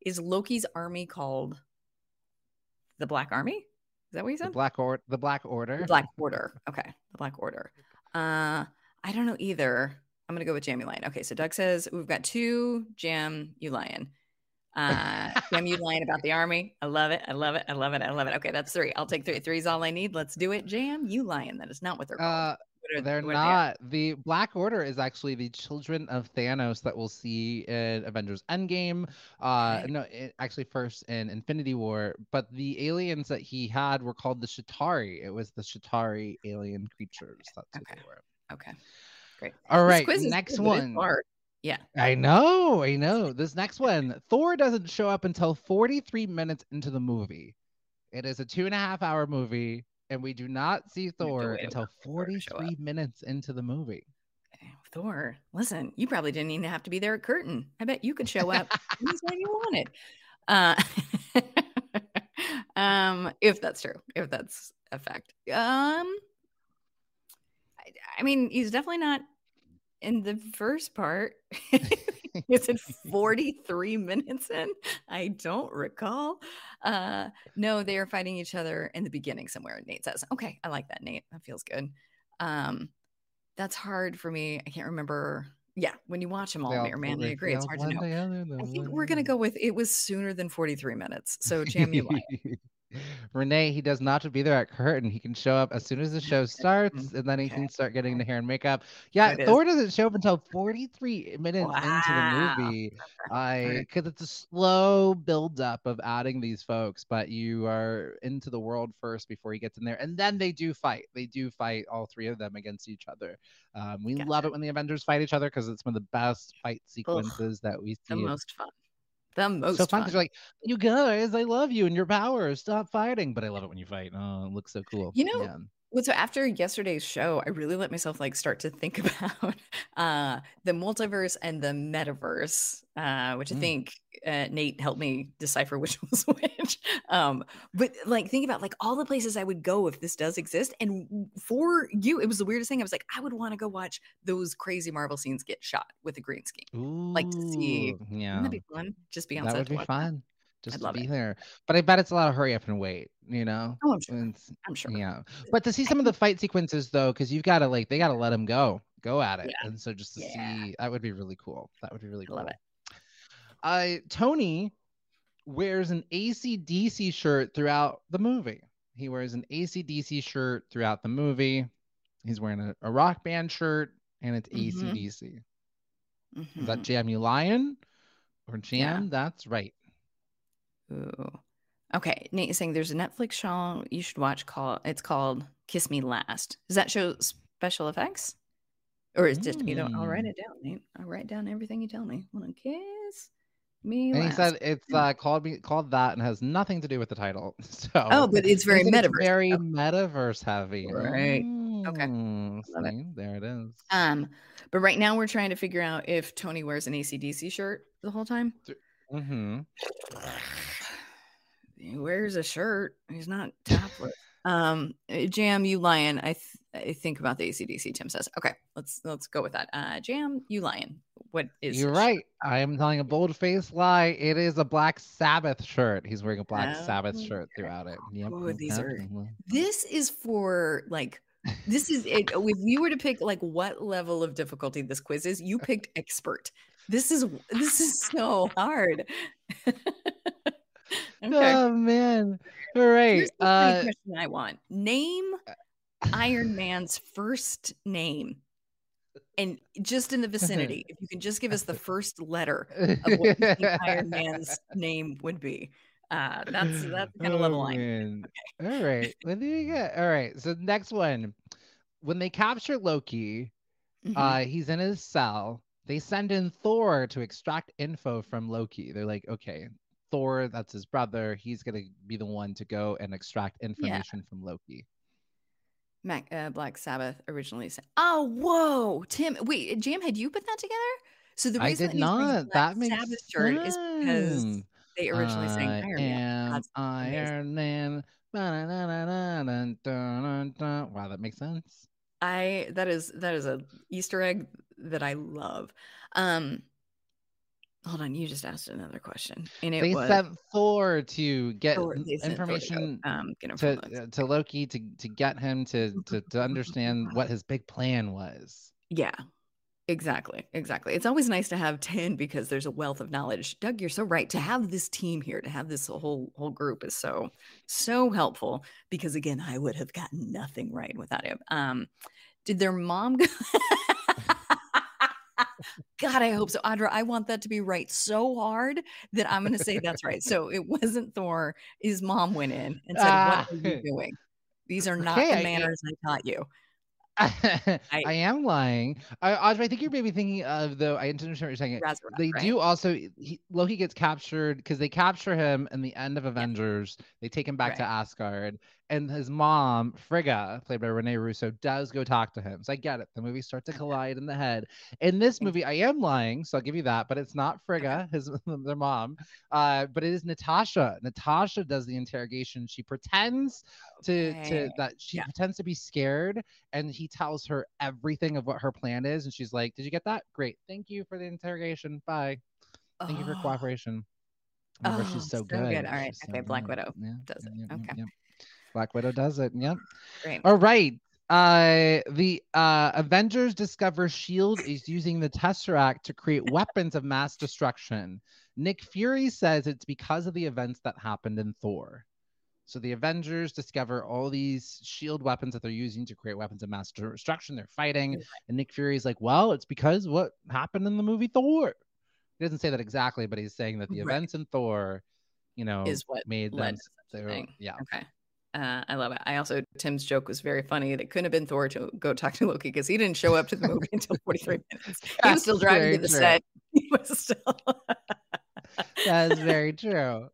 Is Loki's army called the Black Army? Is that what you The said? Black Order. The Black Order. The Black Order. Okay. The Black Order. Uh I don't know either. I'm gonna go with Jam Lion. Okay, so Doug says we've got two Jam You Lion. Uh Jam You Lion about the army. I love it. I love it. I love it. I love it. Okay, that's three. I'll take three. Three's all I need. Let's do it. Jam You Lion. That is not what they're called. Uh, What are- They're what are they? not. The Black Order is actually the children of Thanos that we'll see in Avengers Endgame. Uh, Okay. no, it, actually first in Infinity War. But the aliens that he had were called the Chitauri. It was the Chitauri alien creatures. That's what Okay. they were. Okay. Great. All This right, quiz next one. hard. Yeah. I know, I know. This next one, Thor doesn't show up until 43 minutes into the movie. It is a two and a half hour movie, and we do not see Thor until wait for Thor to show up. 43 minutes into the movie. Thor, listen, you probably didn't even have to be there at curtain. I bet you could show up anytime you wanted. Uh, um, if that's true, if that's a fact. Um, I, mean, he's definitely not in the first part. Is it 43 minutes in? I don't recall. Uh, no, they are fighting each other in the beginning somewhere. Nate says, okay, I like that, Nate. That feels good. Um, that's hard for me. I can't remember. Yeah, when you watch them all, all- Man, I agree. It's hard to know. I think we're gonna go with it was sooner than 43 minutes. So jam you lion. Renee, he does not have to be there at curtain. He can show up as soon as the show starts, and then he can start getting the hair and makeup. Yeah, It is. Thor doesn't show up until 43 minutes into the movie. I because it's a slow build up of adding these folks, but you are into the world first before he gets in there, and then they do fight. They do fight all three of them against each other. Um, we love Gotcha. it when the Avengers fight each other because it's one of the best fight sequences that we see. The most fun. The most so fun because you're like, you guys, I love you and your powers. Stop fighting. But I love it when you fight. Oh, it looks so cool. You know, Yeah. Well, so after yesterday's show, I really let myself like start to think about uh the multiverse and the metaverse, uh, which I Mm. think uh, Nate helped me decipher which was which. Um, but like think about like all the places I would go if this does exist. And for you, it was the weirdest thing. I was like, I would want to go watch those crazy Marvel scenes get shot with a green screen. like to see- Ooh, Yeah. Wouldn't that be fun? Just be on That set would be fun. Just I'd to love be it. there. But I bet it's a lot of hurry up and wait, you know? Oh, I'm sure. It's- I'm sure. Yeah. But to see some of the fight sequences though, because you've got to like they gotta let him go. Go at it. Yeah. And so just to Yeah. see that would be really cool. That would be really I cool. love it. Uh Tony wears an ACDC shirt throughout the movie. He wears an ACDC shirt throughout the movie. He's wearing a, a rock band shirt and it's Mhm. ACDC. Is that. Jam You Lion or Jam? Yeah. That's right. Okay, Nate is saying there's a Netflix show you should watch called it's called Kiss Me Last. Does that show special effects? Or is just you know, I'll write Mm. it down, Nate. I'll write down everything you tell me. Wanna kiss me And he said it's uh, called me called that and has nothing to do with the title. So oh, but it's very said it's metaverse. very Okay. metaverse heavy. Right. Okay. Mm, Love it. there it is. Um, but right now we're trying to figure out if Tony wears an ACDC shirt the whole time. Mm-hmm. He wears a shirt. He's not topless. um, uh, Jam, you lion. I, th- I think about the ACDC. Tim says, "Okay, let's let's go with that." Uh, Jam, you lion. What is? You're right. I am telling a bold faced lie. It is a Black Sabbath shirt. He's wearing a Black Sabbath Oh, shirt throughout it. Yep. Oh, these yep, are- mhm. This is for like. This is it. If you were to pick like what level of difficulty this quiz is, you picked expert. This is this is so hard. okay. Oh man. All right. Here's the Uh, question I want. Name Iron Man's first name. And just in the vicinity, if you can just give us the first letter of what Iron Man's name would be. Uh, that's that's kind of level Oh, I'm. man. All right. What do you get? All right. So next one. When they capture Loki, Mhm. uh, he's in his cell. They send in Thor to extract info from Loki. They're like, okay, Thor, that's his brother, he's going to be the one to go and extract information yeah. from Loki. Mac, uh, Black Sabbath originally said, "Oh, whoa, Tim! Wait, Jam, had you put that together?" So the reason I did that not. That makes Sabbath sense. shirt is because they originally I sang Iron Man. Iron Man. Wow, that makes sense. I that is that is a Easter egg that I love. Um, hold on, you just asked another question, and it They was sent Thor to get Thor- n- they sent Thor to information um, get to Loki. uh, to Loki to to get him to to to understand what his big plan was. Yeah, exactly. Exactly. It's always nice to have 10 because there's a wealth of knowledge. Doug, you're so right. To have this team here, to have this whole whole group is so so helpful because again, I would have gotten nothing right without him. Um did their mom go God, I hope so. Audra, I want that to be right so hard that I'm going to say that's right. So it wasn't Thor. His mom went in and said, Ah. What are you doing? These are not Okay, the manners I taught you. I, am lying. I, Audrey, I think you're maybe thinking of though. I understand what you're saying. Razzarab, They right? do also. He, Loki gets captured because they capture him in the end of Avengers. They take him back to Asgard, and his mom, Frigga, played by Rene Russo, does go talk to him. So I get it. The movies start to collide in the head. In this movie, I am lying, so I'll give you that. But it's not Frigga, his their mom. Uh, but it is Natasha. Natasha does the interrogation. She pretends to to that she Yeah. pretends to be scared, and he tells her everything of what her plan is, and she's like, "Did you get that? Great, thank you for the interrogation. Bye. Thank you for Oh. cooperation." Remember, Oh, she's so, so good. good. All right. She's so Okay, Black good. Widow Yeah, does it. yep, Okay. Black Widow does it. Yep. Great. All right. Uh, the uh, Avengers discover Shield is using the Tesseract to create weapons of mass destruction. Nick Fury says it's because of the events that happened in Thor. So the Avengers discover all these shield weapons that they're using to create weapons of mass destruction. They're fighting, and Nick Fury's like, "Well, it's because what happened in the movie Thor." He doesn't say that exactly, but he's saying that the Right. events in Thor, you know, Is what made them. to such a they were- thing. yeah. Okay. Uh, I love it. I also Tim's joke was very funny. That couldn't have been Thor to go talk to Loki because he didn't show up to the movie until 43 minutes. He was still driving to the true. set. He was still. That is very true.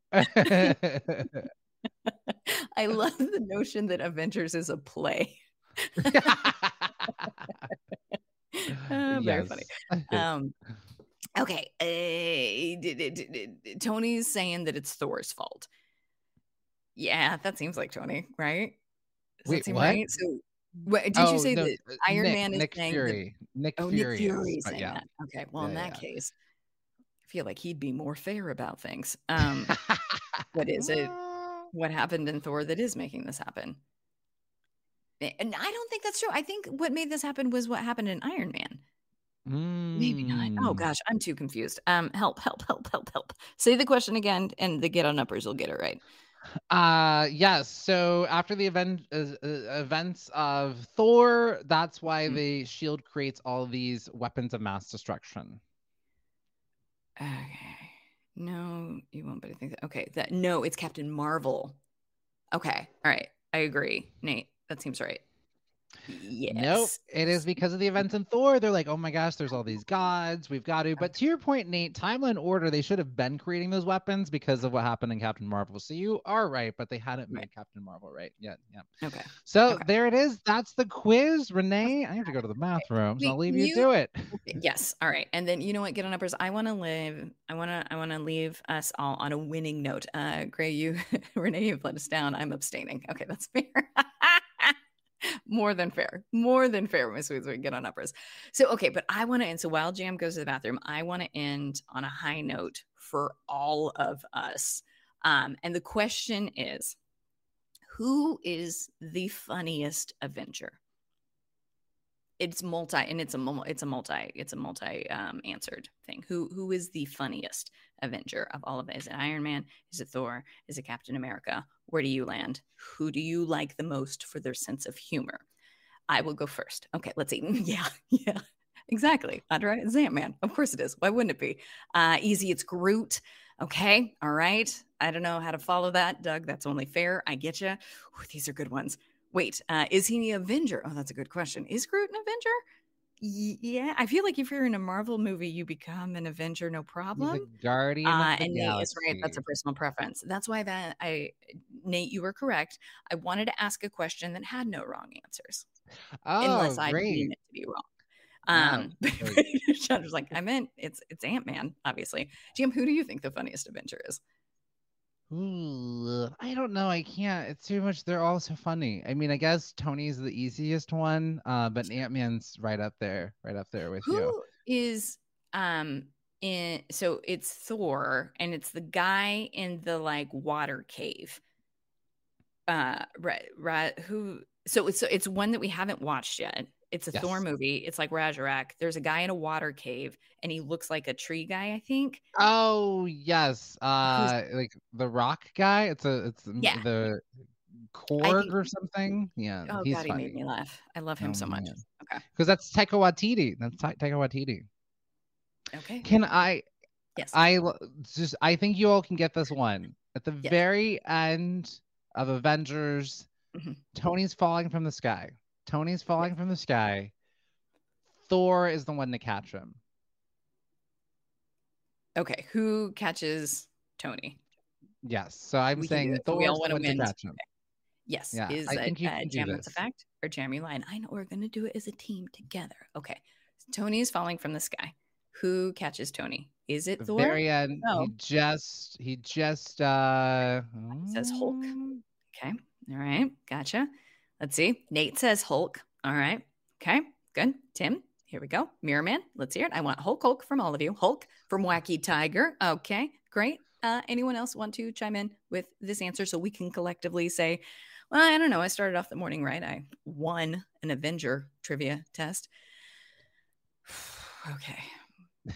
I love the notion that Avengers is a play. Uh, very funny. Um, okay. Uh, Tony's saying that it's Thor's fault. Yeah, that seems like Tony, right? Does Wait, what? right? So, what, did Oh, you say no, that uh, Iron Nick- Man is Nick saying that- Nick oh, Fury. Nick Fury is, saying yeah. that. Okay, well, in that yeah. case, I feel like he'd be more fair about things. Um, what is it? What happened in Thor that is making this happen? And I don't think that's true. I think what made this happen was what happened in Iron Man. Maybe not. Oh Mm. gosh, I'm too confused. Um, help, help, help, help, help. Say the question again, and the get on uppers will get it right. Uh yes. So after the event uh, uh, events of Thor, that's why Mhm. the shield creates all these weapons of mass destruction. Okay. No, you won't. But I think that okay. That no, it's Captain Marvel. Okay. All right. I agree, Nate. That seems right. Yes. Nope. It is because of the events in Thor. They're like, oh my gosh, there's all these gods. We've got to. But to your point, Nate, timeline order, they should have been creating those weapons because of what happened in Captain Marvel. So you are right, but they hadn't made Right. Captain Marvel right yet. Yeah. Okay. So Okay. there it is. That's the quiz. Renee, I have to go to the bathroom, so I'll leave you you- do it. Yes. All right. And then you know what? Get on uppers. I want to live. I want to. I want to leave us all on a winning note. Uh, Gray, you, Renee, you've let us down. I'm abstaining. Okay, that's fair. More than fair. More than fair, Miss Weeds. We get on uppers. So okay, but I want to end. So while Jam goes to the bathroom, I want to end on a high note for all of us. Um, and the question is, who is the funniest Avenger? It's multi and it's a it's a multi it's a multi um answered thing. Who who is the funniest avenger of all of it? Is it iron man? Is it thor? Is it captain america? Where do you land? Who do you like the most for their sense of humor? I will go first. Okay let's see. Yeah yeah exactly. Andre, it's ant-man. Of course it is. Why wouldn't it be? Uh easy it's groot. Okay all right. I don't know how to follow that doug. That's only fair. I get you these are good ones Wait, uh, is he an Avenger? Oh, that's a good question. Is Groot an Avenger? Y- yeah, I feel like if you're in a Marvel movie, you become an Avenger, no He's problem. a guardian Uh, of the and Nate is right. That's a personal preference. That's why that I, Nate, you were correct. I wanted to ask a question that had no wrong answers, Oh, unless I great. mean it to be wrong. Um, great. John was like, I meant it's it's Ant Man, obviously. Jim, who do you think the funniest Avenger is? Ooh, I don't know. I can't. It's too much. They're all so funny. I mean, I guess Tony's the easiest one, uh, but Ant Man's right up there, right up there with you. Who is um in so it's Thor and it's the guy in the like water cave. Uh right right who so it's it's one that we haven't watched yet. It's a Thor movie. It's like Ragnarok. There's a guy in a water cave and he looks like a tree guy, I think. Oh yes, uh, like the Rock guy. It's a it's Yeah. the Korg think- or something. Yeah, Oh god, he made me laugh. I love him Oh, so much. man. Okay. because that's Taika Waititi. That's Ta- Taika Waititi. Okay. Can I? Yes. I just I think you all can get this one at the Yes. very end of Avengers. Mhm. Tony's falling from the sky. Tony's falling from the sky. Thor is the one to catch him. okay. Who catches Tony? Yes. So I'm We saying. So we all one to win catch him. Yes. Yeah, is I it think you do Jam a this. fact or Jeremy Line? I know we're going to do it as a team together. Okay. Tony is falling from the sky. Who catches Tony? Is it The Thor? very end, No. he just he just uh says Hulk. mm, Okay. All right. Gotcha. Let's see. Nate says Hulk. All right. Okay. Good. Tim, here we go. Mirror Man, let's hear it. I want Hulk Hulk from all of you. Hulk from Wacky Tiger. Okay. Great. Uh, anyone else want to chime in with this answer so we can collectively say, well, I don't know. I started off the morning right. I won an Avenger trivia test. okay.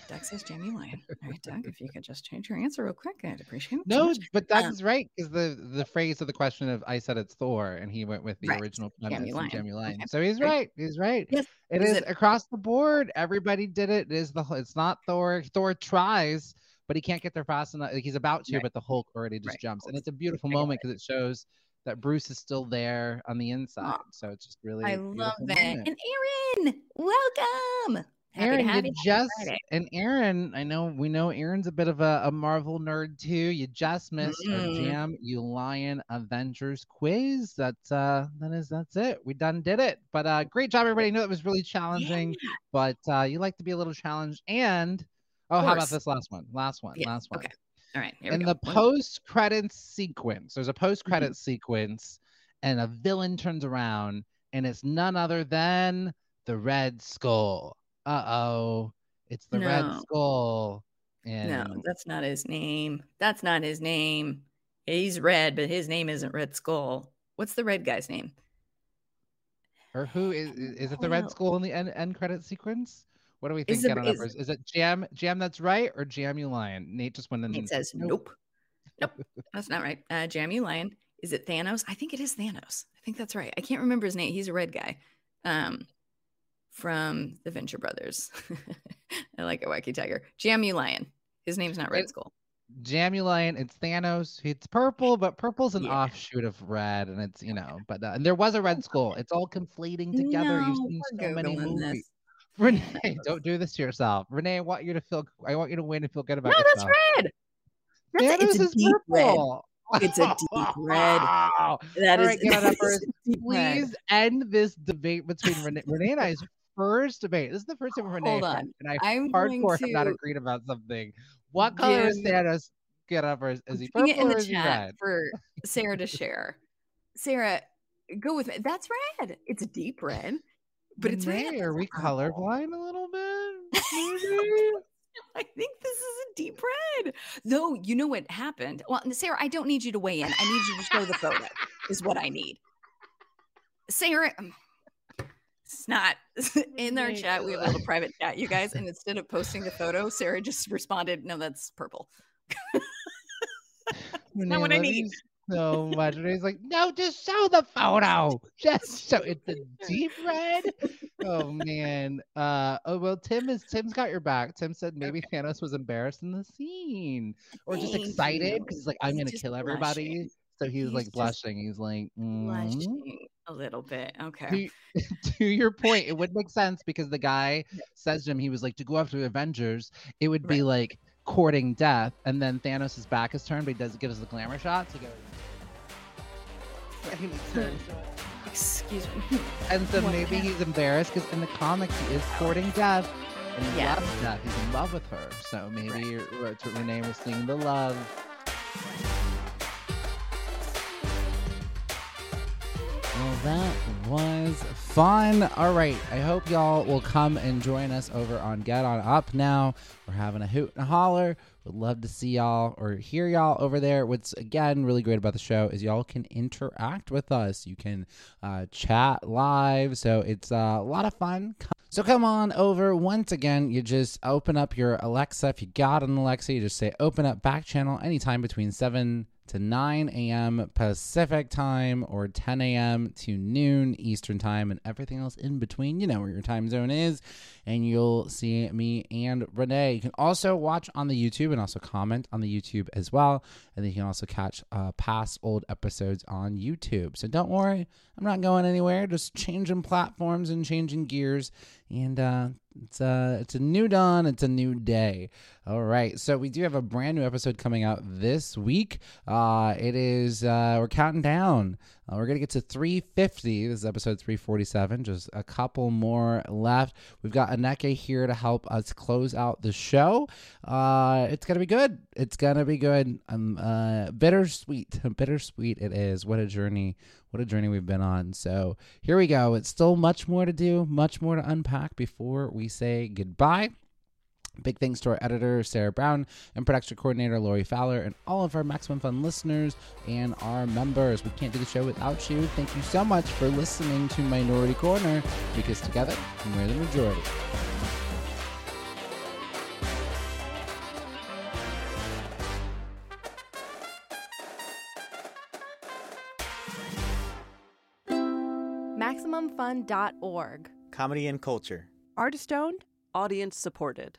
Doug says Jamie Lyon. All right, Doug, if you could just change your answer real quick, I'd appreciate it. No, but Um, Doug's right because the the phrase of the question of I said it's Thor and he went with the Right. original Jamie premise from Lyon. Jamie Lyon. Okay. So he's right. He's right. Yes. It Is is it- across the board. Everybody did it. It is the it's not Thor. Thor tries, but he can't get there fast enough. Like, he's about to, Right. but the Hulk already just Right. jumps, and it's a beautiful moment because it shows that Bruce is still there on the inside. So it's just really I love that. moment. And Aaron, welcome. Aaron, you you. just Friday. and Aaron, I know we know Aaron's a bit of a, a Marvel nerd too. You just missed our Mm. Jam You Lion Avengers quiz. That's uh that is that's it. We done did it. But uh great job everybody. I know it was really challenging, but uh you like to be a little challenged and oh how about this last one? Last one. Yeah, Last one. okay. All right. Here In go. the post credits sequence, there's a post credit Mm-hmm. sequence, and a villain turns around, and it's none other than the Red Skull. Uh oh, it's the Red Skull. And no, that's not his name. That's not his name. He's red, but his name isn't Red Skull. What's the red guy's name? or who is is it the Red Well- Skull in the end, end credit sequence? What do we think? Is it- on is- it Jam Jam that's right or Jam You Lion? Nate just went in. Nate and says nope. Nope. That's not right. Uh Jamie Lion. Is it Thanos? I think it is Thanos. I think that's right. I can't remember his name. He's a red guy. Um from the Venture Brothers. I like a wacky tiger. Jamie Lion. His name's not Red It- Skull. Jamuline. It's Thanos. It's purple, but purple's an Yeah. offshoot of red, and it's you know, but uh, and there was a red skull. It's all conflating together. You've No, seen so many movies. this. Renee, don't do this to yourself. Renee, I want you to feel. I want you to win and feel good about No, that's red. That's Thanos it's is deep red. purple. It's a deep red. Wow. That is, right, get on that is deep red. Please end this debate between Renee, Renee and I's first debate. This is the first time Renee Hold on. and I I'm hardcore have not agreed about something. What color is give- Thanos? Get up first. Is he purple it in or the is chat red? for Sarah to share. Sarah, go with me. That's red. It's a deep red, but it's red. Are we colorblind a little bit? I think this is a deep red. Though you know what happened? Well, Sarah, I don't need you to weigh in. I need you to show the photo. is what I need. Sarah, um, it's not in our chat. We have a little private chat, you guys, and instead of posting the photo, Sarah just responded, "No, that's purple." Renee, what I love need. So much. Renee's like, no, just show the photo. Just show it's a deep red. Oh man. Uh oh well Tim is Tim's got your back. Tim said maybe Thanos was embarrassed in the scene. Or just excited because he's like, I'm He's gonna just kill everybody. So he was He's like blushing. He's like, mm. Blushing a little bit. Okay. to, to your point, it would make sense because the guy says to him, he was like, to go after the Avengers, it would be like courting death, and then Thanos' back is turned, but he does give us the glamour shot to go. And he turns to it. Excuse me. And so What maybe he's embarrassed because in the comics he is courting death. And he Yeah. loves death. He's in love with her. So maybe right. Renee was seeing the love. Well, that was fun. All right. I hope y'all will come and join us over on Get On Up now. We're having a hoot and a holler. Would love to see y'all or hear y'all over there. What's again really great about the show is y'all can interact with us. You can uh, chat live. So it's uh, a lot of fun. So come on over. Once again, you just open up your Alexa. If you got an Alexa, you just say open up back channel anytime between 7 to 9 a.m. Pacific time or 10 a.m. to noon Eastern time and everything else in between. You know where your time zone is, and you'll see me and Renee. You can also watch on the YouTube and also comment on the YouTube as well. And then you can also catch uh, past old episodes on YouTube. So don't worry, I'm not going anywhere, just changing platforms and changing gears. And uh, it's a it's a new dawn. It's a new day. All right. So we do have a brand new episode coming out this week. Uh, it is uh, we're counting down. Uh, we're gonna get to 350. This is episode 347. Just a couple more left. We've got Aneke here to help us close out the show. Uh, it's gonna be good. It's gonna be good. I'm uh, bittersweet. Bittersweet. It is. What a journey. What a journey we've been on. So here we go. It's still much more to do, much more to unpack before we say goodbye. Big thanks to our editor, Sarah Brown, and production coordinator, Lori Fowler, and all of our Maximum Fun listeners and our members. We can't do the show without you. Thank you so much for listening to Minority Korner because together we're the majority. MaximumFun.org. Comedy and culture. Artist owned, audience supported.